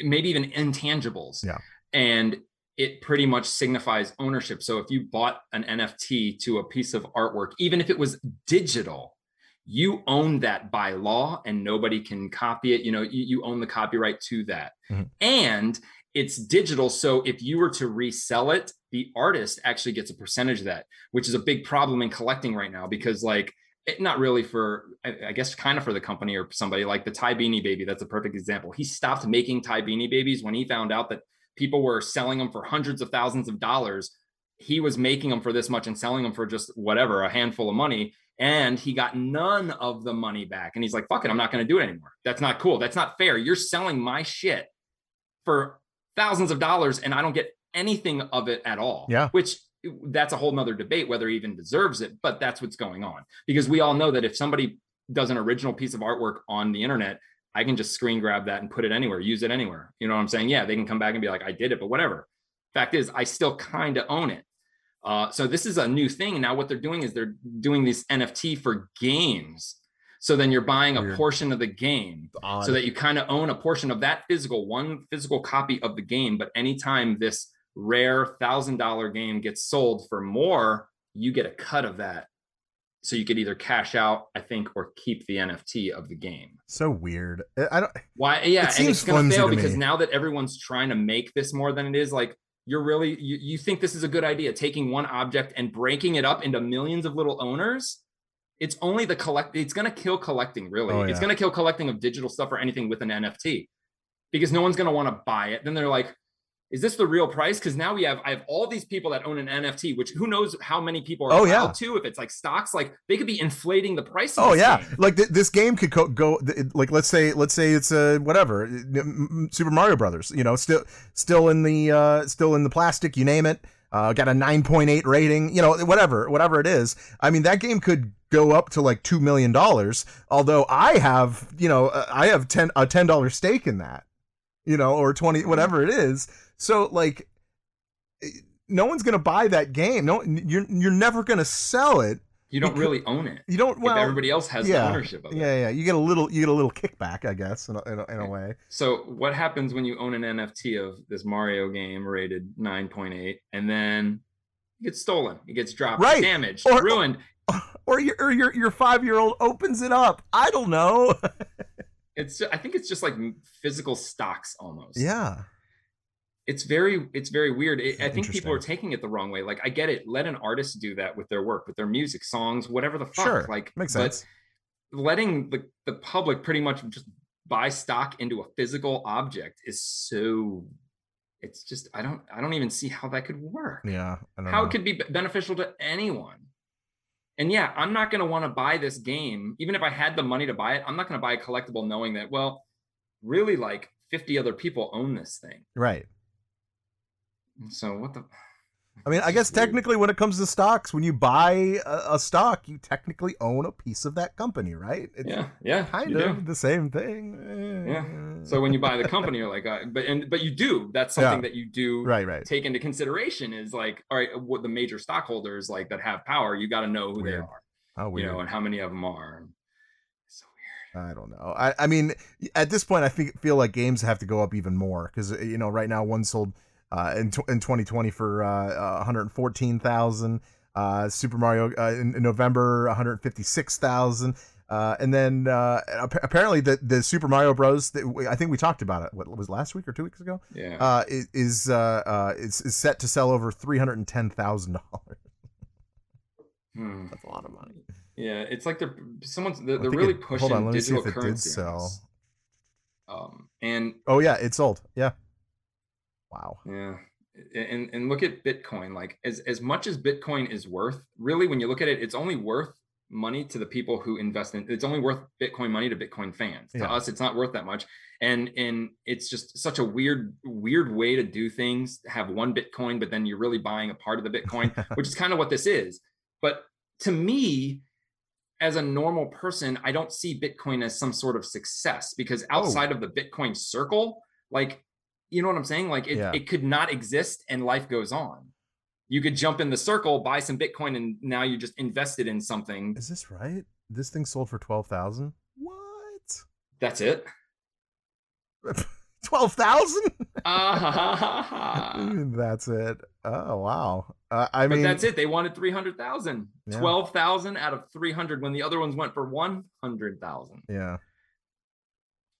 maybe even intangibles. Yeah. And it pretty much signifies ownership. So if you bought an NFT to a piece of artwork, even if it was digital, you own that by law and nobody can copy it. You know, you, you own the copyright to that. Mhm. And it's digital. So if you were to resell it, the artist actually gets a percentage of that, which is a big problem in collecting right now because, like, it, not really for, I, I guess, kind of for the company or somebody like the Ty Beanie Baby. That's a perfect example. He stopped making Ty Beanie Babies when he found out that people were selling them for hundreds of thousands of dollars. He was making them for this much and selling them for just whatever, a handful of money. And he got none of the money back. And he's like, fuck it, I'm not going to do it anymore. That's not cool. That's not fair. You're selling my shit for thousands of dollars and I don't get anything of it at all. Yeah. Which that's a whole nother debate whether he even deserves it, but that's what's going on. Because we all know that if somebody does an original piece of artwork on the internet, I can just screen grab that and put it anywhere, use it anywhere. You know what I'm saying? Yeah, they can come back and be like, I did it, but whatever. Fact is, I still kind of own it. Uh, so this is a new thing. Now what they're doing is they're doing this NFT for games. So then you're buying a Weird. portion of the game Odd. so that you kind of own a portion of that physical, one physical copy of the game. But anytime this rare thousand dollar game gets sold for more, you get a cut of that. So you could either cash out, I think, or keep the NFT of the game. so weird. I- don't. Why? Yeah, and seems it's gonna fail because me. now that everyone's trying to make this more than it is, like you're really you, you think this is a good idea, taking one object and breaking it up into millions of little owners. It's only the collect. It's gonna kill collecting. Really, Oh, it's gonna kill collecting of digital stuff or anything with an NFT, because no one's gonna want to buy it. Then they're like, "Is this the real price?" Because now we have I have all these people that own an NFT, which who knows how many people are Oh, yeah. to. If it's like stocks, like they could be inflating the price. Oh yeah, game. like th- this game could go, go th- like let's say let's say it's uh, whatever Super Mario Brothers. You know, still still in the uh, still in the plastic. You name it. Uh, got a 9.8 rating. You know, whatever whatever it is. I mean, that game could go up to like two million dollars. Although I have you know uh, I have ten a ten dollar stake in that. You know, or twenty whatever it is. So like, eh, no one's gonna buy that game. No, you're you're never gonna sell it. you don't Because- really own it. You don't. Well, if everybody else has yeah, ownership of it. yeah, yeah. You get a little, you get a little kickback, I guess, in a, in a, in a way. So what happens when you own an NFT of this Mario game rated 9.8 and then it gets stolen, it gets dropped, Right. damaged, Or- ruined. Or your, or your, your five year old opens it up. I don't know. It's I think it's just like physical stocks almost. yeah, It's very it's very weird. It, I think people are taking it the wrong way. Like I get it. Let an artist do that with their work, with their music, songs, whatever the fuck. Sure. Like makes but sense. letting the, the public pretty much just buy stock into a physical object is so it's just I don't I don't even see how that could work. Yeah, how know. it could be beneficial to anyone. And yeah, I'm not going to want to buy this game even if I had the money to buy it. I'm not going to buy a collectible knowing that well, really like 50 other people own this thing. right. So what the I mean, I guess technically, when it comes to stocks, when you buy a, a stock, you technically own a piece of that company, right? It's Yeah, yeah. kind of do. the same thing. Yeah. So when you buy the company, you're like, uh, but and but you do. That's something that you do right, right. take into consideration is like, all right, what the major stockholders like that have power, you got to know who Weird. they are. How you know, and how many of them are. It's so weird. I don't know. I, I mean, at this point, I think feel like games have to go up even more because you know right now one sold uh, in tw- in 2020 for uh, uh, 114,000. Uh, Super Mario uh, in, in November 156,000. Uh, and then uh, ap- apparently the the Super Mario Bros. That we, I think we talked about it. What was it, last week or two weeks ago? Yeah. Uh, is uh, uh, is, is set to sell over three hundred and ten thousand dollars. Hmm. That's a lot of money. Yeah, it's like they're someone's they're, they're really it- pushing hold on, let me see digital if it did currency. sell. Um, and Oh yeah, it sold. Yeah. Wow. Yeah. And and look at Bitcoin. Like as as much as Bitcoin is worth, really when you look at it, it's only worth money to the people who invest in it's only worth Bitcoin money to Bitcoin fans. Yeah. To us, it's not worth that much. And and it's just such a weird, weird way to do things, have one Bitcoin, but then you're really buying a part of the Bitcoin, which is kind of what this is. But to me, as a normal person, I don't see Bitcoin as some sort of success because Oh. outside of the Bitcoin circle, like, you know what I'm saying? Like, it, Yeah. it could not exist and life goes on. You could jump in the circle, buy some Bitcoin, and now you just invested in something. Is this right? This thing sold for twelve thousand. What? That's it. Twelve thousand? Ah, that's it. Oh wow. Uh, I but mean, that's it. They wanted 300,000. Yeah. 12,000 out of 300 when the other ones went for 100,000. Yeah.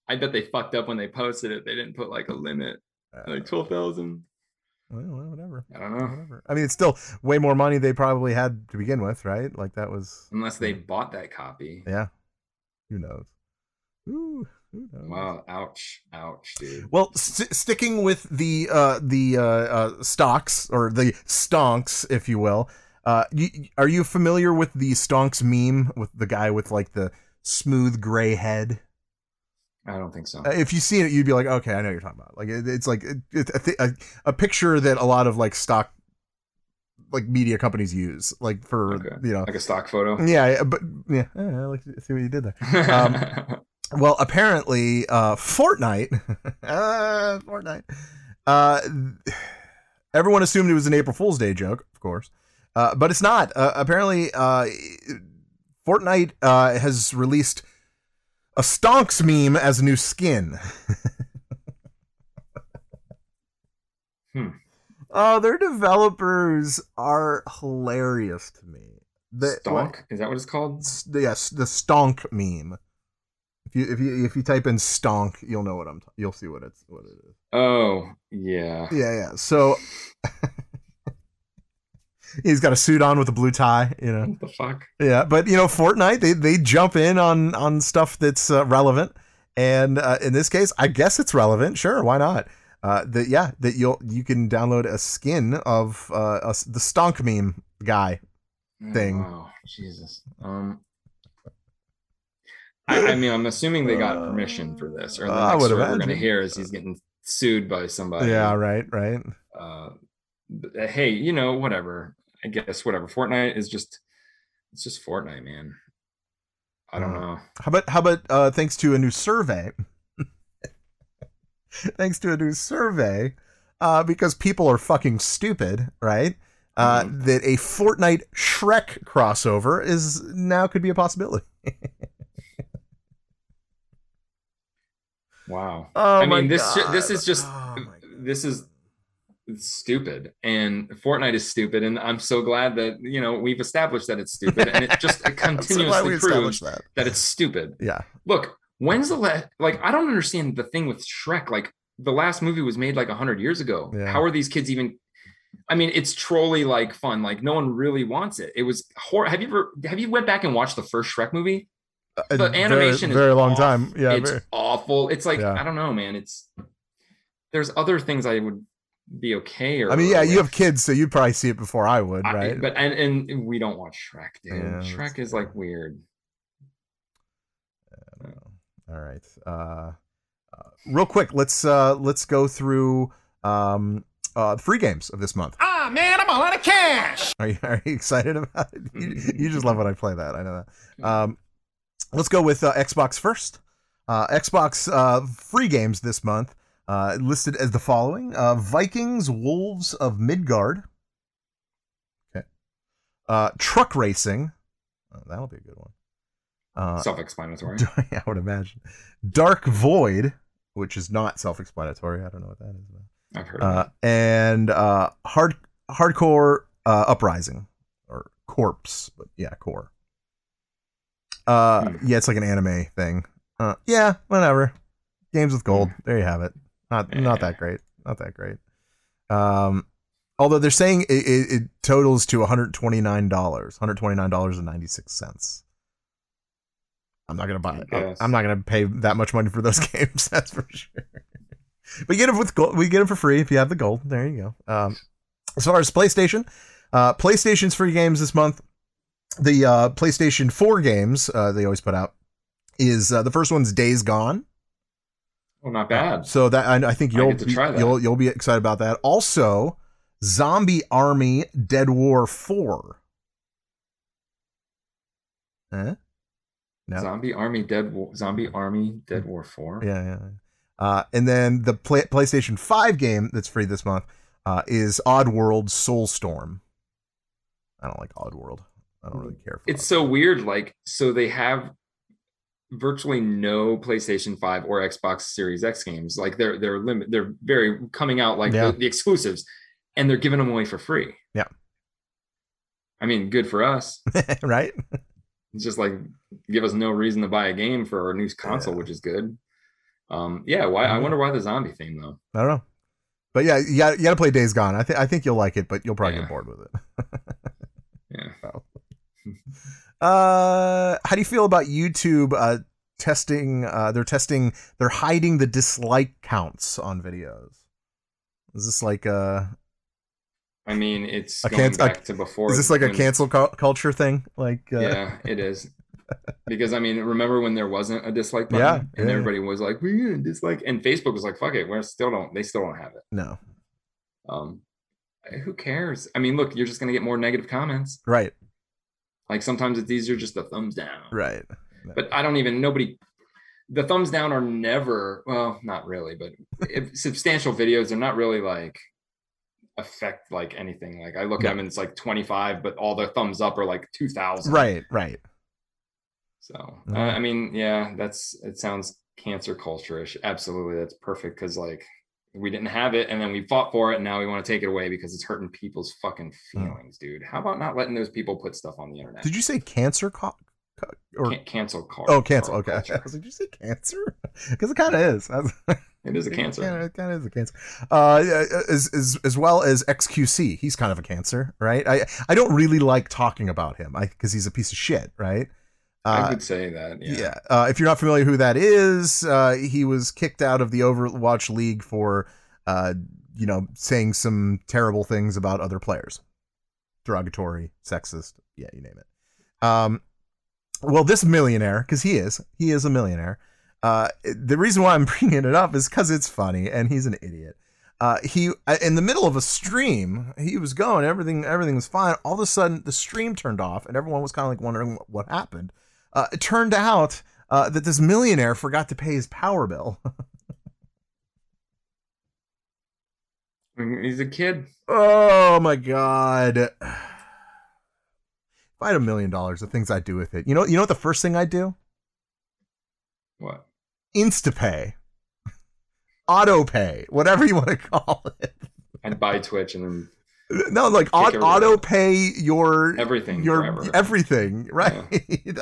I bet they fucked up when they posted it. They didn't put like a limit, Uh, like 12,000. well, well, whatever. I don't know. Whatever. I mean, it's still way more money they probably had to begin with, right? Like that was. Unless they bought that copy. Yeah. Who knows? Ooh, who knows? Wow, ouch, ouch, dude. Well, st- sticking with the uh, the uh, uh, stocks or the stonks, if you will. Uh, you, are you familiar with the stonks meme with the guy with like the smooth gray head? I don't think so. Uh, if you see it, you'd be like, okay, I know what you're talking about. Like it, it's like it, it, a, thi- a, a picture that a lot of like stock like media companies use, like for Okay. you know. Like a stock photo. Yeah, yeah, but yeah, yeah, I like see what you did there. Um, Well, apparently, uh, Fortnite, uh, Fortnite, uh, everyone assumed it was an April Fool's Day joke, of course, uh, but it's not. Uh, apparently, uh, Fortnite uh, has released a Stonks meme as a new skin. Hmm. Oh, their developers are hilarious to me. The, Stonk? Is that what it's called? Yes, the stonk meme. If you if you if you type in stonk, you'll know what I'm. T- you'll see what it's what it is. Oh, yeah. Yeah, yeah. So he's got a suit on with a blue tie. You know. What the fuck? Yeah, but you know, Fortnite they they jump in on on stuff that's uh, relevant, and uh, in this case, I guess it's relevant. Sure, why not? Uh, that yeah, that you'll you can download a skin of uh a, the stonk meme guy. Oh, Thing. Wow, Jesus. Um, I, I mean, I'm assuming they got permission for this, or the Uh, I next would story we're going to hear is he's getting sued by somebody. Yeah, right, right. Uh, hey, you know, whatever. I guess whatever. Fortnite is just, it's just Fortnite, man. I don't Uh, know. How about how about uh, thanks to a new survey? thanks to a new survey, uh, because people are fucking stupid, right? Uh, Mhm. That a Fortnite Shrek crossover is now could be a possibility. Wow. Oh I mean, this this is just Oh this is stupid, and Fortnite is stupid, and I'm so glad that you know we've established that it's stupid, and it just I'm so continuously proves that. that it's stupid. Yeah, Look, when's the last? Like, I don't understand the thing with Shrek. Like, the last movie was made like hundred years ago. Yeah. How are these kids even? I mean, it's trolly like fun. Like, no one really wants it. It was hor Have you ever? Have you went back and watched the first Shrek movie? A The very- animation very, is long off. time. Yeah, it's very- awful. It's like Yeah. I don't know, man. It's there's other things I would be okay. Or I mean, yeah, you have kids, so you'd probably see it before I would, I- right? but and and we don't watch Shrek, dude. Yeah, Shrek is like weird. All right. Uh, uh, real quick, let's uh, let's go through um, uh, free games of this month. Ah, man, I'm all out of cash. Are you, are you excited about it? You, you just love when I play that. I know that. Um, let's go with uh, Xbox first. Uh, Xbox uh, free games this month uh, listed as the following: uh, Vikings, Wolves of Midgard. Okay. Uh, truck racing. Oh, that'll be a good one. Uh, Self-explanatory. I would imagine. Dark Void, which is not self-explanatory. I don't know what that is. I've heard of Uh, it. and uh, hard hardcore uh, uprising or corpse, but yeah, core. Uh, Hmm. yeah, it's like an anime thing. Uh, yeah, whatever. Games with gold. There you have it. Not not that great. Not that great. Um, although they're saying it, it, it totals to one hundred twenty nine dollars, one hundred twenty nine dollars and ninety six cents. I'm not gonna buy it. guess. I'm not gonna pay that much money for those games. That's for sure. But you get them with gold. We get them for free if you have the gold. There you go. Um, as far as PlayStation, uh, PlayStation's free games this month. The uh, PlayStation 4 games uh, they always put out is uh, the first one's Days Gone. Well, not bad. So that I, I think you'll to be, try you'll you'll be excited about that. Also, Zombie Army Dead War 4. Huh? No. Zombie Army Dead War, Zombie Army Dead War Four. Yeah, yeah. Uh, and then the play- PlayStation 5 game that's free this month uh, is Oddworld Soulstorm. I don't like Oddworld. I don't really care for It's so weird. Like, so they have virtually no PlayStation Five or Xbox Series X games. Like, they're they're limit. They're very coming out like Yeah. the, the exclusives, and they're giving them away for free. Yeah. I mean, good for us. Right? It's just like give us no reason to buy a game for our new console, which is good. Um, yeah. Why? I Mhm. wonder why the zombie theme though. I don't know. But yeah, you got you got to play Days Gone. I think I think you'll like it, but you'll probably Yeah. get bored with it. Yeah. Uh, how do you feel about YouTube uh, testing? Uh, they're testing. They're hiding the dislike counts on videos. Is this like a? I mean, it's A going a- back to before. Is this like a cancel cul- culture thing? Like, uh, yeah, it is. Because I mean, remember when there wasn't a dislike button, Yeah, and yeah. everybody was like, "We gonna dislike," and Facebook was like, "Fuck it, we're still don't." They still don't have it. no, Um, who cares? I mean, look, you're just gonna get more negative comments. right, Like sometimes it's easier just the thumbs down. right. But I don't even nobody. The thumbs down are never well, not really, but if substantial videos, they're not really like affect like anything. Like I look at them and it's like 25, but all the thumbs up are like 2,000. Right, right. So uh. I mean, yeah, that's it sounds cancer culture-ish. Absolutely, that's perfect because like we didn't have it and then we fought for it and now we want to take it away because it's hurting people's fucking feelings, dude. How about not letting those people put stuff on the internet? Did you say cancer? Co- co- or Can- cancel cul- oh, cancel. Okay, culture. I was like, did you say cancer? Because it kind of is. It is a cancer. Yeah, it kind of is a cancer. Uh, as, as as well as XQC, he's kind of a cancer, right? I I don't really like talking about him, I because he's a piece of shit, right? I Uh, would say that. Yeah. yeah. Uh, if you're not familiar who that is, uh, he was kicked out of the Overwatch League for, uh, you know, saying some terrible things about other players, derogatory, sexist, yeah, you name it. Um, well, this millionaire, because he is, he is a millionaire. Uh, the reason why I'm bringing it up is because it's funny, and he's an idiot. Uh, he in the middle of a stream, he was going, everything, everything was fine. All of a sudden, the stream turned off, and everyone was kind of like wondering what happened. Uh, it turned out uh, that this millionaire forgot to pay his power bill. He's a kid. oh my god! If I had a million dollars, the things I'd do with it. You know, you know what the first thing I'd do? What? Instapay, autopay, whatever you want to call it. I'd buy Twitch and then No, like aut- auto pay your everything. your forever. everything, right?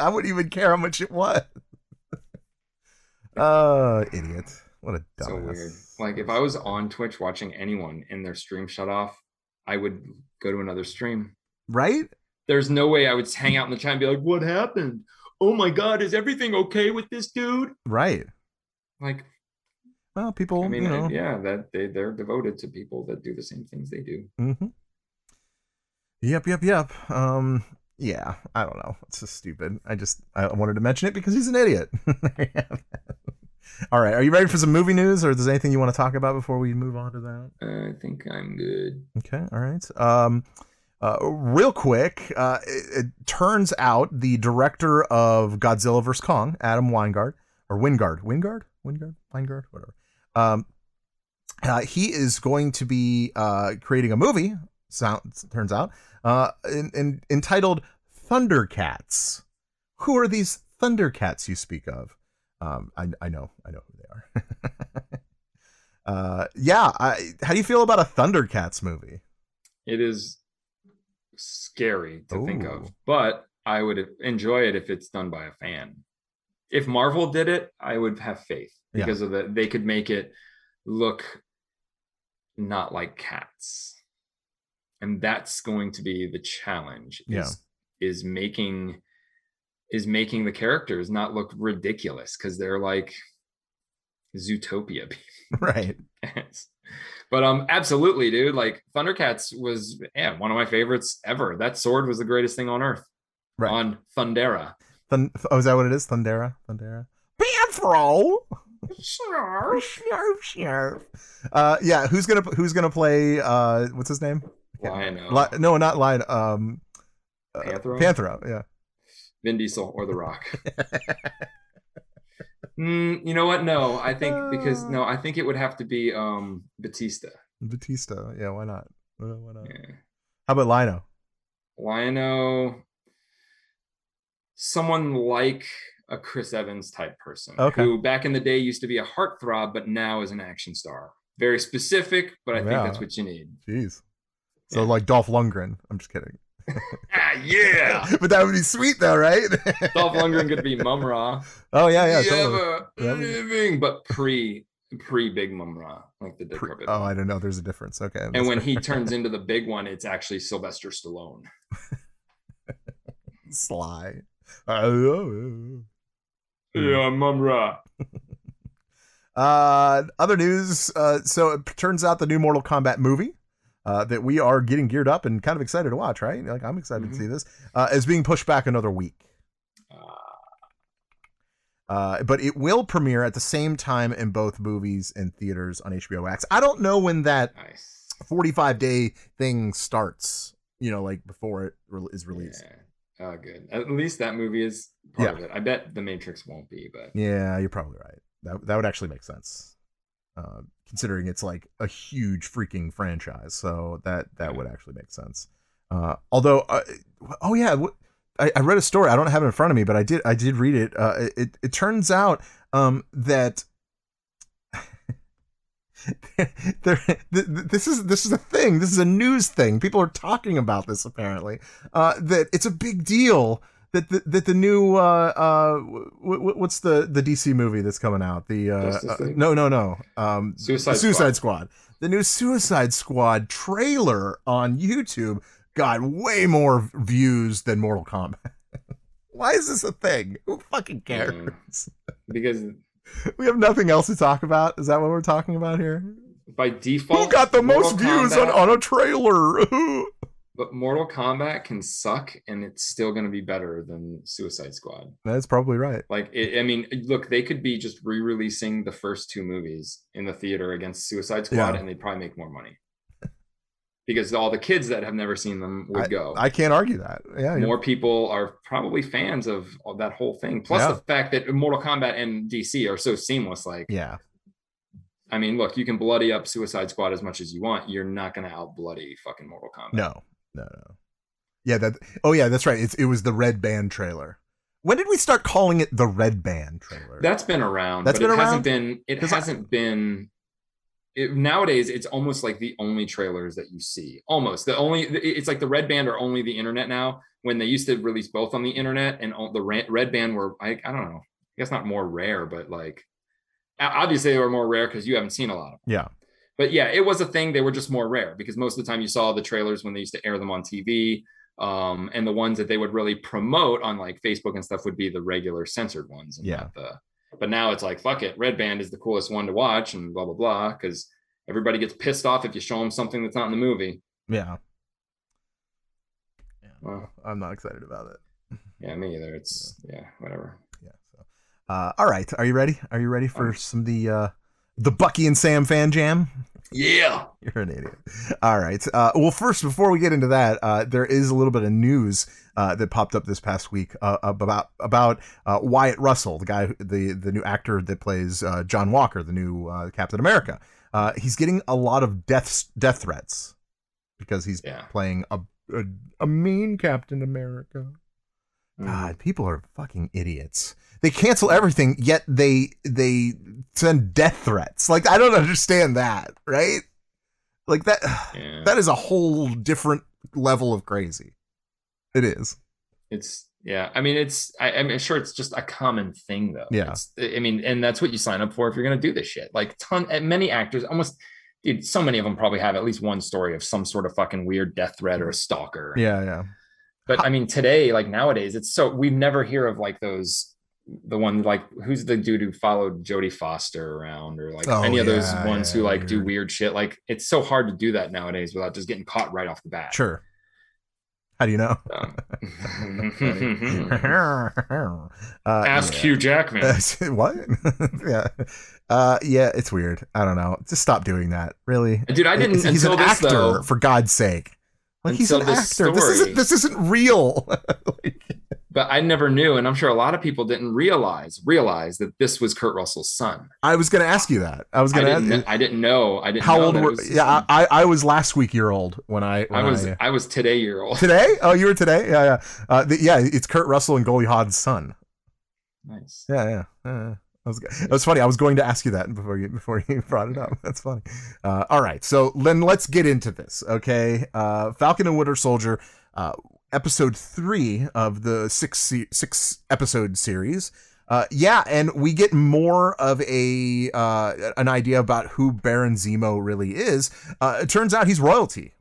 I wouldn't even care how much it was. Uh, idiot! What a dumbass. so weird. Like if I was on Twitch watching anyone and their stream shut off, I would go to another stream. right? There's no way I would hang out in the chat and be like, "What happened? Oh my god, is everything okay with this dude?" Right. Like, Well, people, I mean, you know, yeah, that they they're devoted to people that do the same things they do. hmm Yep, yep, yep. Um, yeah, I don't know. It's just stupid. I just I wanted to mention it because he's an idiot. There you have it. all right, are you ready for some movie news, or is there anything you want to talk about before we move on to that? I think I'm good. Okay, all right. Um, uh, real quick, uh, it, it turns out the director of Godzilla vs Kong, Adam Weingard or Wingard, Wingard, Wingard, Weingard, whatever. Um, uh, he is going to be uh, creating a movie. Sounds turns out, uh, in, in, entitled Thundercats. who are these Thundercats you speak of? Um, I, I know, I know who they are. uh, yeah. I, how do you feel about a Thundercats movie? It is scary to think of, but I would enjoy it if it's done by a fan. If Marvel did it, I would have faith Yeah. because of the they could make it look not like cats. And that's going to be the challenge is, Yeah. is making is making the characters not look ridiculous because they're like Zootopia right. But um, absolutely, dude. Like Thundercats was yeah one of my favorites ever. That sword was the greatest thing on earth. Right. On Thundera. Thun- oh, is that what it is? Thundera? Thundera? Panthro! Snarf, snarf. Uh, yeah, who's gonna who's gonna play? Uh, what's his name? Lion-O. Li- no, not Lion. Um, uh, Panthro? Panthro. Yeah. Vin Diesel or The Rock. Mm, you know what? No, I think because no, I think it would have to be um Batista. Batista. Yeah, why not? Uh, why not? Yeah. How about Lino? Lion-O, someone like a Chris Evans type person, Okay. who back in the day used to be a heartthrob, but now is an action star. Very specific, but I think that's what you need. Jeez. So Yeah. like Dolph Lundgren. I'm just kidding. Ah, yeah. but that would be sweet though, right? Dolph Lundgren could be Mumm-Ra. Oh yeah, yeah. Totally. living, but pre pre Big Mumm-Ra, like the Pre- Carpet. oh, I don't know. There's a difference. Okay. and when fair. he turns into the big one, it's actually Sylvester Stallone. Sly. Uh, Yeah, Mumm-Ra. Uh, other news. Uh, so it turns out the new Mortal Kombat movie. Uh, that we are getting geared up and kind of excited to watch, right? Like I'm excited Mhm. to see this. Uh, is being pushed back another week. Uh, but it will premiere at the same time in both movies and theaters on HBO Max. I don't know when that Nice. 45 day thing starts. You know, like before it re- is released. Yeah. Oh, good. At least that movie is part of it. I bet The Matrix won't be, but Yeah, you're probably right. That that would actually make sense, uh, considering it's like a huge freaking franchise. So that that would actually make sense. Uh, although, uh, oh yeah, I, I read a story. I don't have it in front of me, but I did I did read it. Uh, it it turns out um, that. there, th- th- this is this is a thing. This is a news thing. People are talking about this apparently. Uh, that it's a big deal that the, that the new uh uh w- w- what's the the DC movie that's coming out? The uh, uh, no no no um Suicide Suicide Squad. The new Suicide Squad trailer on YouTube got way more views than Mortal Kombat. Why is this a thing? Who fucking cares? because We have nothing else to talk about. Is that what we're talking about here? by default, Who got the most Mortal views on, on a trailer? But Mortal Kombat can suck, and it's still going to be better than Suicide Squad. That's probably right. Like, it, I mean, look, they could be just re-releasing the first two movies in the theater against Suicide Squad, Yeah. and they'd probably make more money because all the kids that have never seen them would I, go. I can't argue that. Yeah, more people are probably fans of, of that whole thing. Plus Yeah. the fact that Mortal Kombat and DC are so seamless. Like, yeah. I mean, look, you can bloody up Suicide Squad as much as you want. You're not going to out bloody fucking Mortal Kombat. No, no, no. Yeah, that. Oh, yeah, that's right. It's it was the Red Band trailer. When did we start calling it the Red Band trailer? That's been around. That's but been it around? hasn't been. It hasn't been. It, nowadays, it's almost like the only trailers that you see. Almost the only. It's like the red band are only the internet now. When they used to release both on the internet and on the red band were, I, I don't know. I guess not more rare, but like obviously they were more rare because you haven't seen a lot of them. yeah, But yeah, it was a thing. They were just more rare because most of the time you saw the trailers when they used to air them on TV. Um, and the ones that they would really promote on like Facebook and stuff would be the regular censored ones. And Yeah. Not the, but now it's like, fuck it. Red Band is the coolest one to watch and blah, blah, blah. Cause everybody gets pissed off if you show them something that's not in the movie. yeah. Yeah, Well, I'm not excited about it. yeah, me either. It's, yeah, whatever. Yeah. So, uh, all right. Are you ready? Are you ready for some of the uh, the Bucky and Sam fan jam? Yeah. You're an idiot. All right. Uh, well, first, before we get into that, uh, there is a little bit of news uh, that popped up this past week uh, about about uh, Wyatt Russell, the guy, the the new actor that plays uh, John Walker, the new uh, Captain America. Uh, he's getting a lot of death death threats because he's Yeah. playing a, a a mean Captain America. God, people are fucking idiots. They cancel everything, yet they they send death threats. Like I don't understand that, right? Like that Yeah. that is a whole different level of crazy. It is. It's yeah. I mean, it's. I, mean, sure, it's just a common thing, though. Yeah. It's, I mean, and that's what you sign up for if you're gonna do this shit. Like, ton. Many actors, almost, dude. So many of them probably have at least one story of some sort of fucking weird death threat or a stalker. Yeah, yeah. But I mean, today, like nowadays, it's so we never hear of like those. The one like who's the dude who followed Jodie Foster around, or like Oh, any of those ones yeah, who like do weird. weird shit. Like it's so hard to do that nowadays without just getting caught right off the bat. Sure. How do you know? Uh, Ask yeah. Hugh Jackman. what? yeah. Uh, yeah, it's weird. I don't know. Just stop doing that. Really. Dude, I didn't He's, he's an this, actor, though. for God's sake. Like he's an this actor. This isn't this isn't real. But I never knew, and I'm sure a lot of people didn't realize realize that this was Kurt Russell's son. I was gonna ask you that. I was gonna didn't, I didn't know. I didn't. Know. How old that were yeah. I, I was last week year old when I I, was. I was today year old. today? Oh, you were today? Yeah, yeah. Uh, the, yeah, it's Kurt Russell and Goldie Hawn's son. Nice. Yeah, yeah. yeah. That was, it was funny. I was going to ask you that before you before you brought it up. That's funny. Uh, all right, so then let's get into this. Okay, uh, Falcon and Winter Soldier, uh, episode three of the six six episode series. Uh, yeah, and we get more of a uh, an idea about who Baron Zemo really is. Uh, it turns out he's royalty,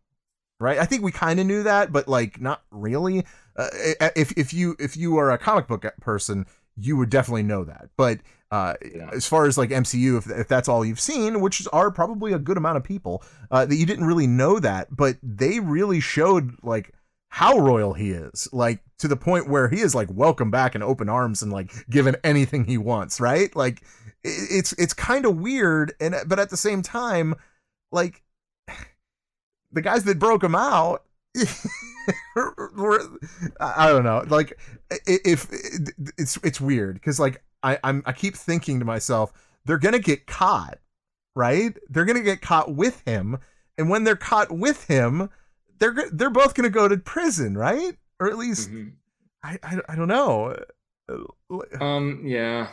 right? I think we kind of knew that, but like not really. Uh, if if you if you are a comic book person, you would definitely know that. But uh, Yeah. as far as like MCU, if, if that's all you've seen, which are probably a good amount of people, uh, that you didn't really know that, but they really showed like how royal he is, like to the point where he is like welcome back in open arms and like given anything he wants, right? Like it's it's kind of weird, and but at the same time, like the guys that broke him out. were, I don't know. Like, if it's it's weird because like I I'm I keep thinking to myself, they're gonna get caught, right? They're gonna get caught with him, and when they're caught with him, they're they're both gonna go to prison, right? Or at least Mhm. I, I I don't know. Um. Yeah.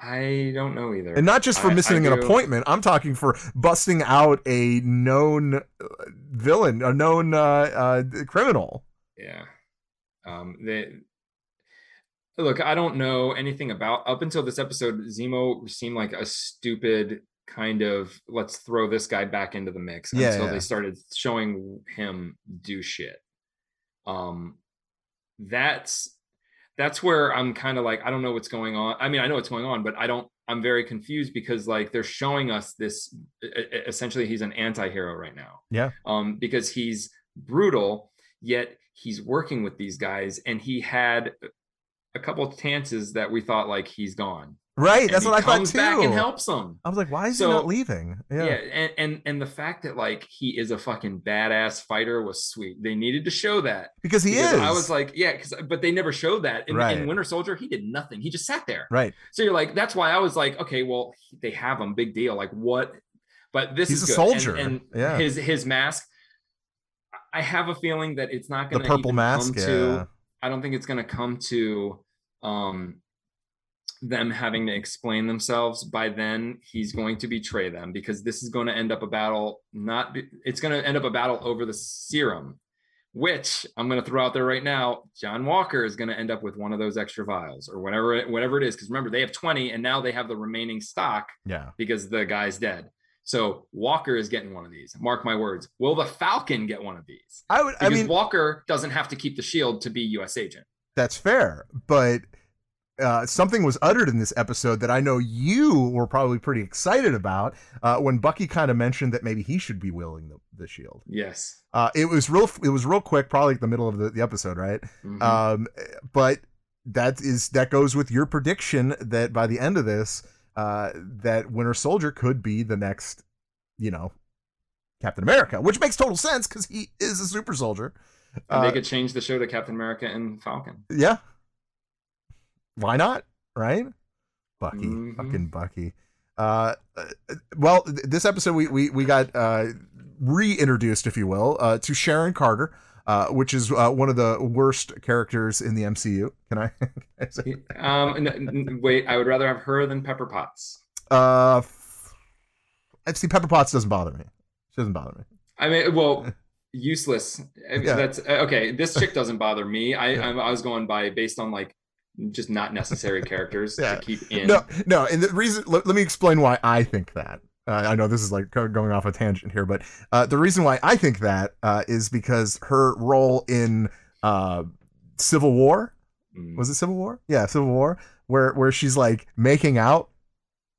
I don't know either. And not just for I- I missing an appointment. I'm talking for busting out a known uh, villain, a known uh, uh, criminal. Yeah. Um. They. Look, I don't know anything about up until this episode. Zemo seemed like a stupid kind of let's throw this guy back into the mix Yeah, until yeah. they started showing him do shit. Um, that's that's where I'm kind of like I don't know what's going on. I mean, I know what's going on, but I don't. I'm very confused because like they're showing us this. Essentially, he's an anti-hero right now Yeah. um, because he's brutal, yet he's working with these guys, and he had a couple of chances that we thought like he's gone. Right. That's what I thought comes too. back and helps them. I was like, why is So- he not leaving? Yeah, Yeah. and, and and the fact that like he is a fucking badass fighter was sweet. They needed to show that. Because he because is. I was like, yeah, because but they never showed that in, Right. in Winter Soldier. He did nothing. He just sat there. right. So you're like, that's why I was like, okay, well, they have him, big deal. Like what? But this He's is a good. And- soldier. and, Yeah. his his mask. I have a feeling that it's not going to purple mask. Come Yeah. to, I don't think it's going to come to um them having to explain themselves by then he's going to betray them because this is going to end up a battle not be, it's going to end up a battle over the serum which i'm going to throw out there right now john walker is going to end up with one of those extra vials or whatever it, whatever it is because remember they have 20 and now they have the remaining stock Yeah. because the guy's dead so walker is getting one of these mark my words will the falcon get one of these I would. I because mean, walker doesn't have to keep the shield to be us agent that's fair, but. Uh, something was uttered in this episode that I know you were probably pretty excited about uh, when Bucky kind of mentioned that maybe he should be wielding the, the shield. yes Uh, it was real. It was real quick, probably like the middle of the, the episode, right? Mhm. Um, but that is that goes with your prediction that by the end of this, uh, that Winter Soldier could be the next, you know, Captain America, which makes total sense because he is a super soldier. And they Uh, could change the show to Captain America and Falcon. yeah. Why not? Right? Bucky, Mhm. fucking Bucky. Uh, uh, well, th- this episode we we we got uh reintroduced, if you will, uh, to Sharon Carter. uh, which is uh, one of the worst characters in the MCU. Can I? can I? Um, wait, I would rather have her than Pepper Potts. Uh, see. Pepper Potts doesn't bother me. She doesn't bother me. I mean, well, useless. Yeah. That's uh, okay. This chick doesn't bother me. I I, I was going by based on like just not necessary characters Yeah. to keep in. No, no. And the reason, let, let me explain why I think that. Uh, I know this is like going off a tangent here, but uh, the reason why I think that uh, is because her role in uh, Civil War Mm. was it Civil War? Yeah, Civil War, where where she's like making out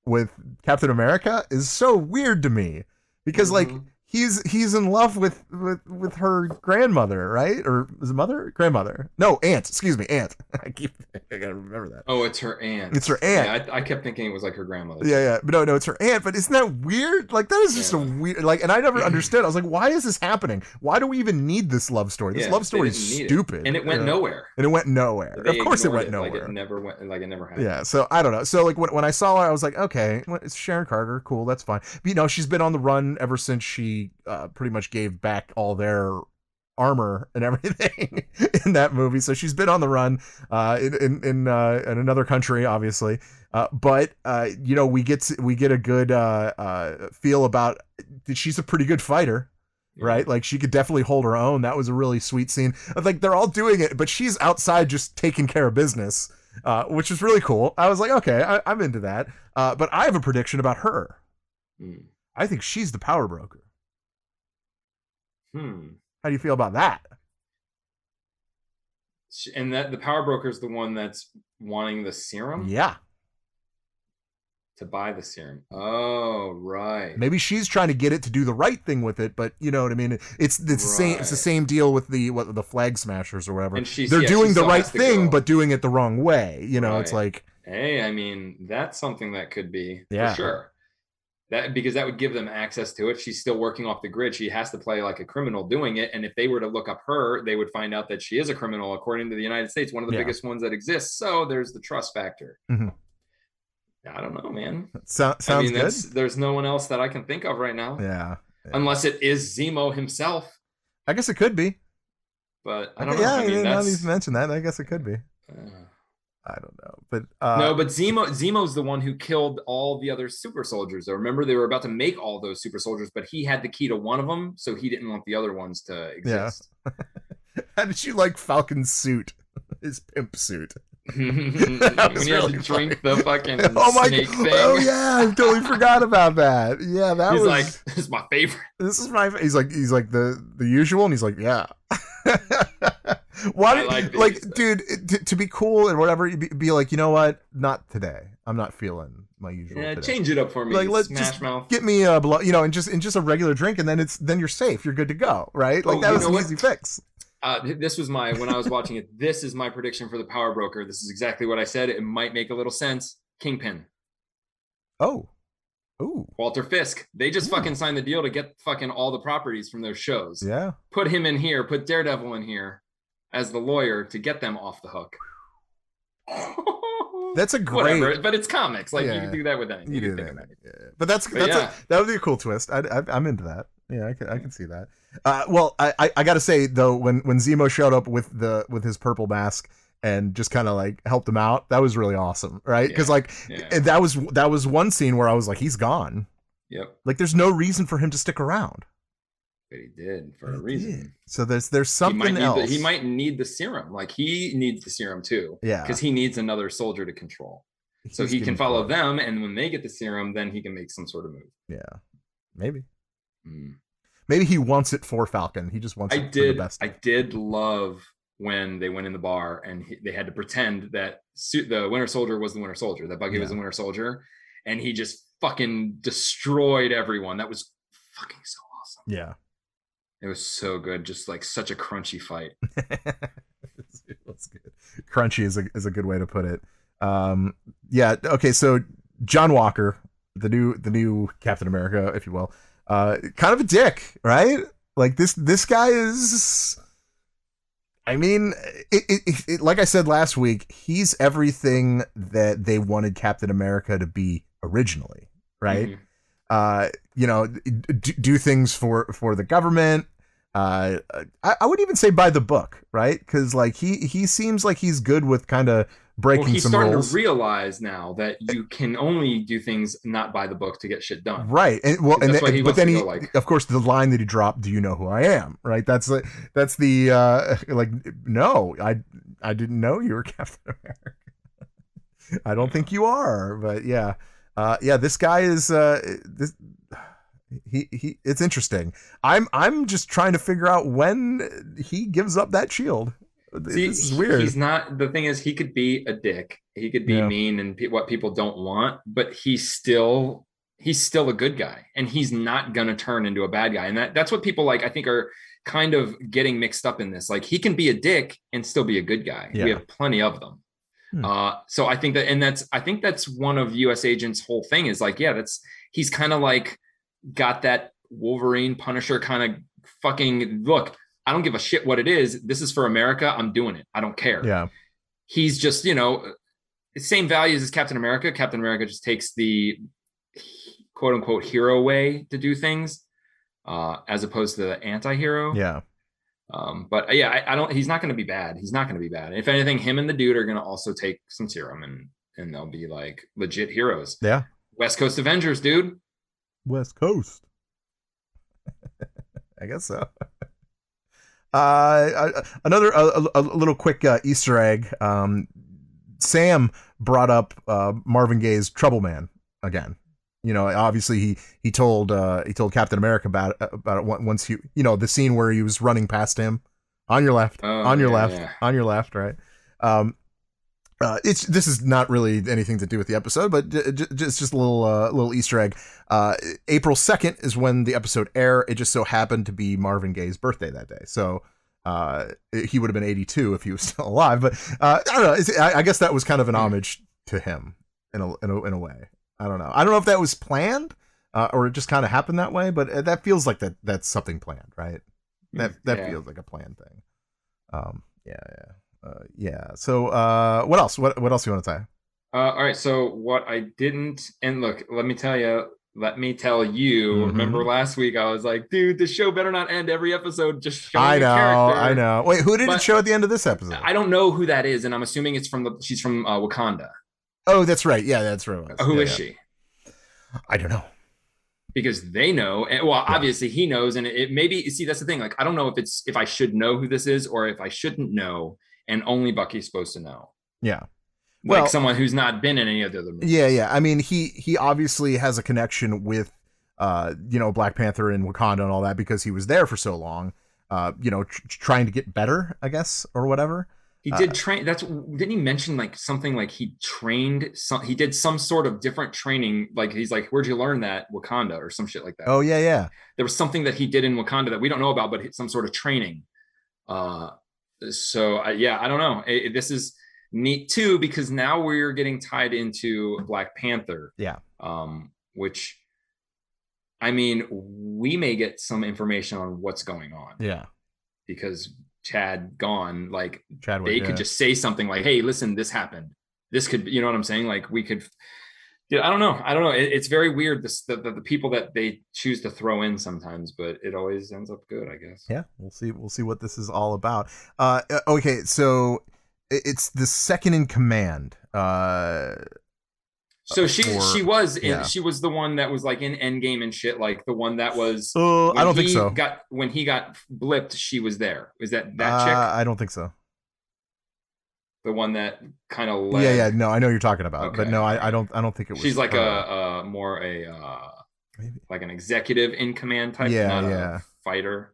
with Captain America is so weird to me because like Mhm. He's he's in love with with with her grandmother, right? Or is it mother? Grandmother? No, aunt. Excuse me, aunt. I keep I gotta remember that. Oh, it's her aunt. It's her aunt. Yeah, I, I kept thinking it was like her grandmother. Yeah, yeah, but no, no, it's her aunt. But isn't that weird? Like that is just a weird. Like, and I never understood. I was like, why is this happening? Why do we even need this love story? This Yeah, love story is need it. stupid, and it went Yeah. nowhere. And it went nowhere. They of course, it went nowhere. Like it never went. Like it never happened. Yeah, so I don't know. So like when, when I saw her, I was like, okay, well, it's Sharon Carter, cool, that's fine. But, you know, she's been on the run ever since she uh, pretty much gave back all their armor and everything in that movie. So she's been on the run uh, in in in, uh, in another country, obviously. Uh, but uh, you know, we get to, we get a good uh, uh, feel about. That she's a pretty good fighter right? Like she could definitely hold her own. That was a really sweet scene. Like they're all doing it, but she's outside just taking care of business, uh, which is really cool. I was like, okay, I, I'm into that. Uh, but I have a prediction about her. Mm. I think she's the power broker. Hmm. How do you feel about that? And that the power broker is the one that's wanting the serum Yeah, to buy the serum. Oh, right. maybe she's trying to get it to do the right thing with it, but you know what I mean. It's it's the same. It's the same deal with the what the flag smashers or whatever. And she's- They're yeah, she doing the right thing, but doing it the wrong way. You know, it's like Hey, I mean, that's something that could be Yeah. for sure. That because that would give them access to it. She's still working off the grid. She has to play like a criminal doing it. And if they were to look up her, they would find out that she is a criminal according to the United States, one of the Yeah. biggest ones that exists. So there's the trust factor. Mhm. I don't know, man. so, I sounds mean, good. there's no one else that I can think of right now. Yeah, Unless it is Zemo himself. I guess it could be. But I don't know. yeah, I mean, yeah, now that you've mentioned that, I guess it could be. uh, I don't know, but uh, no, but Zemo Zemo's the one who killed all the other super soldiers. Though remember they were about to make all those super soldiers, but he had the key to one of them, so he didn't want the other ones to exist. how did you like Falcon's suit, his pimp suit? when That was had really to drink the fucking oh my snake god! thing. Oh yeah, I totally forgot about that. Yeah, that He's was like, "This is my favorite." this is my. He's like he's like the the usual, and he's like yeah. Why did, like like, dude, to, to be cool and whatever, you'd be, be like, you know what? Not today. I'm not feeling my usual. Yeah, today. change it up for me. Like, let's Smash just Mouth. get me a blow, you know, and just and just a regular drink, and then it's then you're safe. You're good to go, right? Like Oh, that was an what? easy fix. Uh, this was my when I was watching it. This is my prediction for the Power Broker. This is exactly what I said. It might make a little sense. Kingpin, Oh, ooh, Walter Fisk. They just Ooh. fucking signed the deal to get fucking all the properties from those shows. yeah. Put him in here. Put Daredevil in here as the lawyer to get them off the hook. That's a great. whatever. But it's comics. Like you can do that with anything. You can do think that, yeah. but that's But that's yeah. a, that would be a cool twist. I, I, I'm into that. Yeah, I can I can see that. Uh, well, I, I I gotta say though, when when Zemo showed up with the with his purple mask and just kind of like helped him out, that was really awesome, right? Because Yeah, like yeah. that was that was one scene where I was like, he's gone. Yep. Like, there's no reason for him to stick around. But he did for a reason. did. So there's there's He might, something else. the, he might need the serum. Like he needs the serum too. Yeah. Because he needs another soldier to control. So he can follow them, and when they get the serum, then he can make some sort of move. Yeah, maybe. Mm. Maybe he wants it for Falcon. He just wants I it for did. the best. I did love when they went in the bar and he, they had to pretend that the Winter Soldier was the Winter Soldier, that Bucky was the Winter Soldier, and he just fucking destroyed everyone. That was fucking so awesome. yeah. It was so good, just like such a crunchy fight. That's good. Crunchy is a is a good way to put it. Um, yeah. Okay. So John Walker, the new the new Captain America, if you will, uh, kind of a dick, right? Like this this guy is. I mean, it, it, it, like I said last week, he's everything that they wanted Captain America to be originally, right? Mhm. uh, you know, d- do things for for the government. uh, I, I would even say by the book, right? Because like he he seems like he's good with kind of breaking well, he's some starting rules. to realize now that you can only do things not by the book to get shit done. Right, and well, and then, he but then he, like- of course, the line that he dropped, "Do you know who I am?" Right. That's the that's the uh like, no, I I didn't know you were Captain America. I don't think you are, but yeah, uh, yeah, this guy is uh this. He, he it's interesting. I'm I'm just trying to figure out when he gives up that shield. See, this is weird. He's not. The thing is, he could be a dick. He could be Yeah. mean and pe- what people don't want, but he's still he's still a good guy, and he's not gonna turn into a bad guy. And that that's what people like. I think are kind of getting mixed up in this. Like he can be a dick and still be a good guy. Yeah. We have plenty of them. Hmm. Uh, so I think that, and that's I think that's one of U.S. Agent's whole thing is like, yeah, that's he's kind of like got that Wolverine Punisher kind of fucking look. I don't give a shit what it is. This is for America. I'm doing it. I don't care. yeah, He's just, you know, same values as Captain America. Captain America just takes the quote unquote hero way to do things, uh, as opposed to the anti-hero. yeah. Um, but uh, yeah, I, I don't. He's not going to be bad. He's not going to be bad. If anything, him and the dude are going to also take some serum, and and they'll be like legit heroes. Yeah. West Coast Avengers, dude. West Coast. I guess so. Uh, uh, another a, a, a little quick uh, Easter egg. Um, Sam brought up uh, Marvin Gaye's Trouble Man again. You know, obviously he he told uh, he told Captain America about it, about it once he you know the scene where he was running past him on your left, Oh, on your yeah, left, yeah. on your left, right. Um, uh, it's this is not really anything to do with the episode, but j- j- just just a little uh, little Easter egg. Uh, April second is when the episode air. It just so happened to be Marvin Gaye's birthday that day, so uh, he would have been eighty two if he was still alive. But uh, I don't know. It's, I, I guess that was kind of an homage to him in a, in a in a way. I don't know. I don't know if that was planned uh, or it just kind of happened that way, but that feels like that that's something planned, right? That that Yeah. feels like a planned thing. Um, yeah, yeah. Uh, yeah. So, uh, what else? What what else you want to say? Uh, all right. So what I didn't, and look, let me tell you. Let me tell you. Mhm. Remember last week, I was like, dude, the show better not end every episode just showing I know, character. I know. Wait, who did it show at the end of this episode? I don't know who that is, and I'm assuming it's from the. She's from uh, Wakanda. oh, that's right. Yeah, that's right. Who yeah, is yeah. she? I don't know. because they know and well obviously he knows and it, it maybe see that's the thing like i don't know if it's if i should know who this is or if i shouldn't know and only bucky's supposed to know Yeah. like Well- someone who's not been in any of the other movies Yeah, yeah. I mean, he he obviously has a connection with uh, you know, Black Panther and Wakanda and all that because he was there for so long. Uh, you know, tr- trying to get better, I guess, or whatever. he uh, did train that's didn't he mention like something like he trained some he did some sort of different training like he's like where'd you learn that wakanda or some shit like that Oh yeah, yeah. there was something that he did in wakanda that we don't know about but some sort of training uh so I, yeah i don't know It- this is neat too because now we're getting tied into black panther Yeah. um which i mean we may get some information on what's going on Yeah. because chad gone like Chadwick. they yeah. could just say something like hey listen this happened this could you know what i'm saying like we could yeah, I don't know. I don't know. It, it's very weird. This the, the the people that they choose to throw in sometimes, but it always ends up good, I guess. Yeah, we'll see. We'll see what this is all about. Uh, uh, okay, so it's the second in command. Uh, So she Or- she was in, yeah. she was the one that was like in Endgame and shit, like the one that was. oh, I don't think he so. Got when he got blipped, she was there. Is that that Uh, chick? I don't think so. The one that kind of led. Yeah, yeah. No, I know you're talking about, but no, I, I don't. I don't think it was. She's like a, a more a uh, Maybe. like an executive in command type, Yeah, not yeah. a fighter.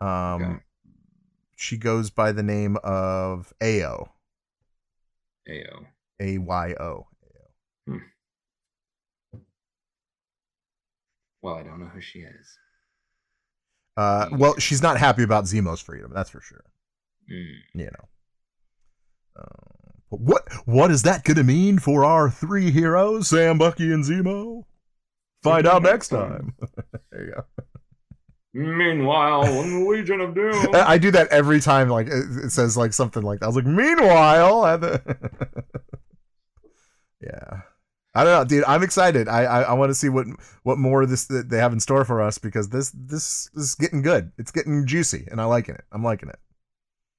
Um, Okay. she goes by the name of Ayo. Ayo. A Y O. Well, I don't know who she is. Uh, well, she's not happy about Zemo's freedom. That's for sure. Mm. You know. Uh, what what is that going to mean for our three heroes, Sam, Bucky, and Zemo? Find out next time. there you go. Meanwhile, in the Legion of Doom. I I do that every time. Like it it says like something like that. I was like, meanwhile, at the- yeah. I don't know, dude. I'm excited. I I, I want to see what what more this that they have in store for us because this this, this is getting good. It's getting juicy, and I liking it. I'm liking it.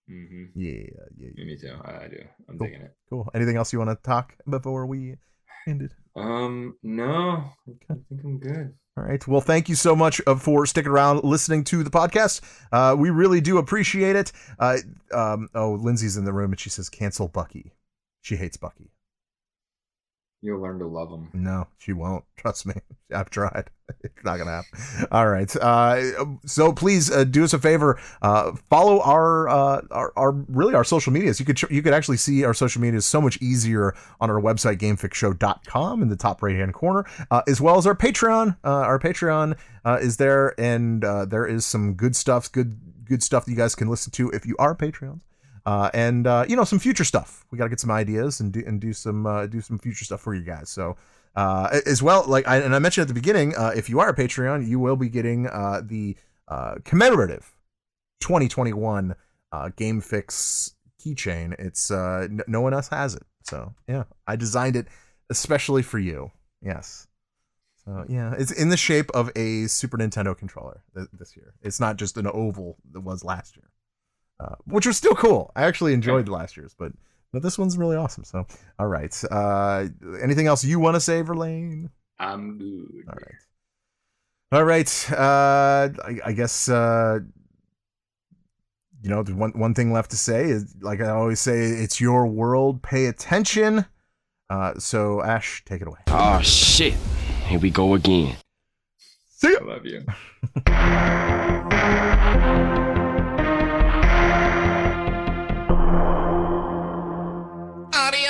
Hmm Yeah, yeah, yeah. Me too. I, I do. I'm Cool. digging it. Cool. Anything else you want to talk before we end it? Um, no, I think I'm good. All right. Well, thank you so much uh, for sticking around, listening to the podcast. Uh, we really do appreciate it. Uh, um, oh, Lindsay's in the room and she says, "Cancel Bucky." She hates Bucky. You'll learn to love them. No, she won't. Trust me. I've tried. It's not gonna happen. All right. Uh, so please uh, do us a favor. Uh, follow our, uh, our our really our social medias. You could you could actually see our social medias so much easier on our website gamefixshow.com in the top right hand corner, uh, as well as our Patreon. Uh, our Patreon is there, and there is some good stuff. Good good stuff that you guys can listen to if you are Patreons. Uh, and uh, you know some future stuff. We got to get some ideas and do and do some uh, do some future stuff for you guys. So uh, as well, like I and I mentioned at the beginning, uh, if you are a Patreon, you will be getting uh, the commemorative 2021 uh, Game Fix keychain. It's n- no one else has it, so yeah, I designed it especially for you. Yes. So yeah, it's in the shape of a Super Nintendo controller th- this year. It's not just an oval that was last year uh, which was still cool. I actually enjoyed the last year's, but but this one's really awesome. So, all right. Uh, anything else you want to say, Verlaine? I'm good. All right. All right. Uh, I, I guess uh, you know the one one thing left to say is like I always say, it's your world. Pay attention. Uh, so Ash, take it away. Oh shit. Here we go again. See ya. I love you.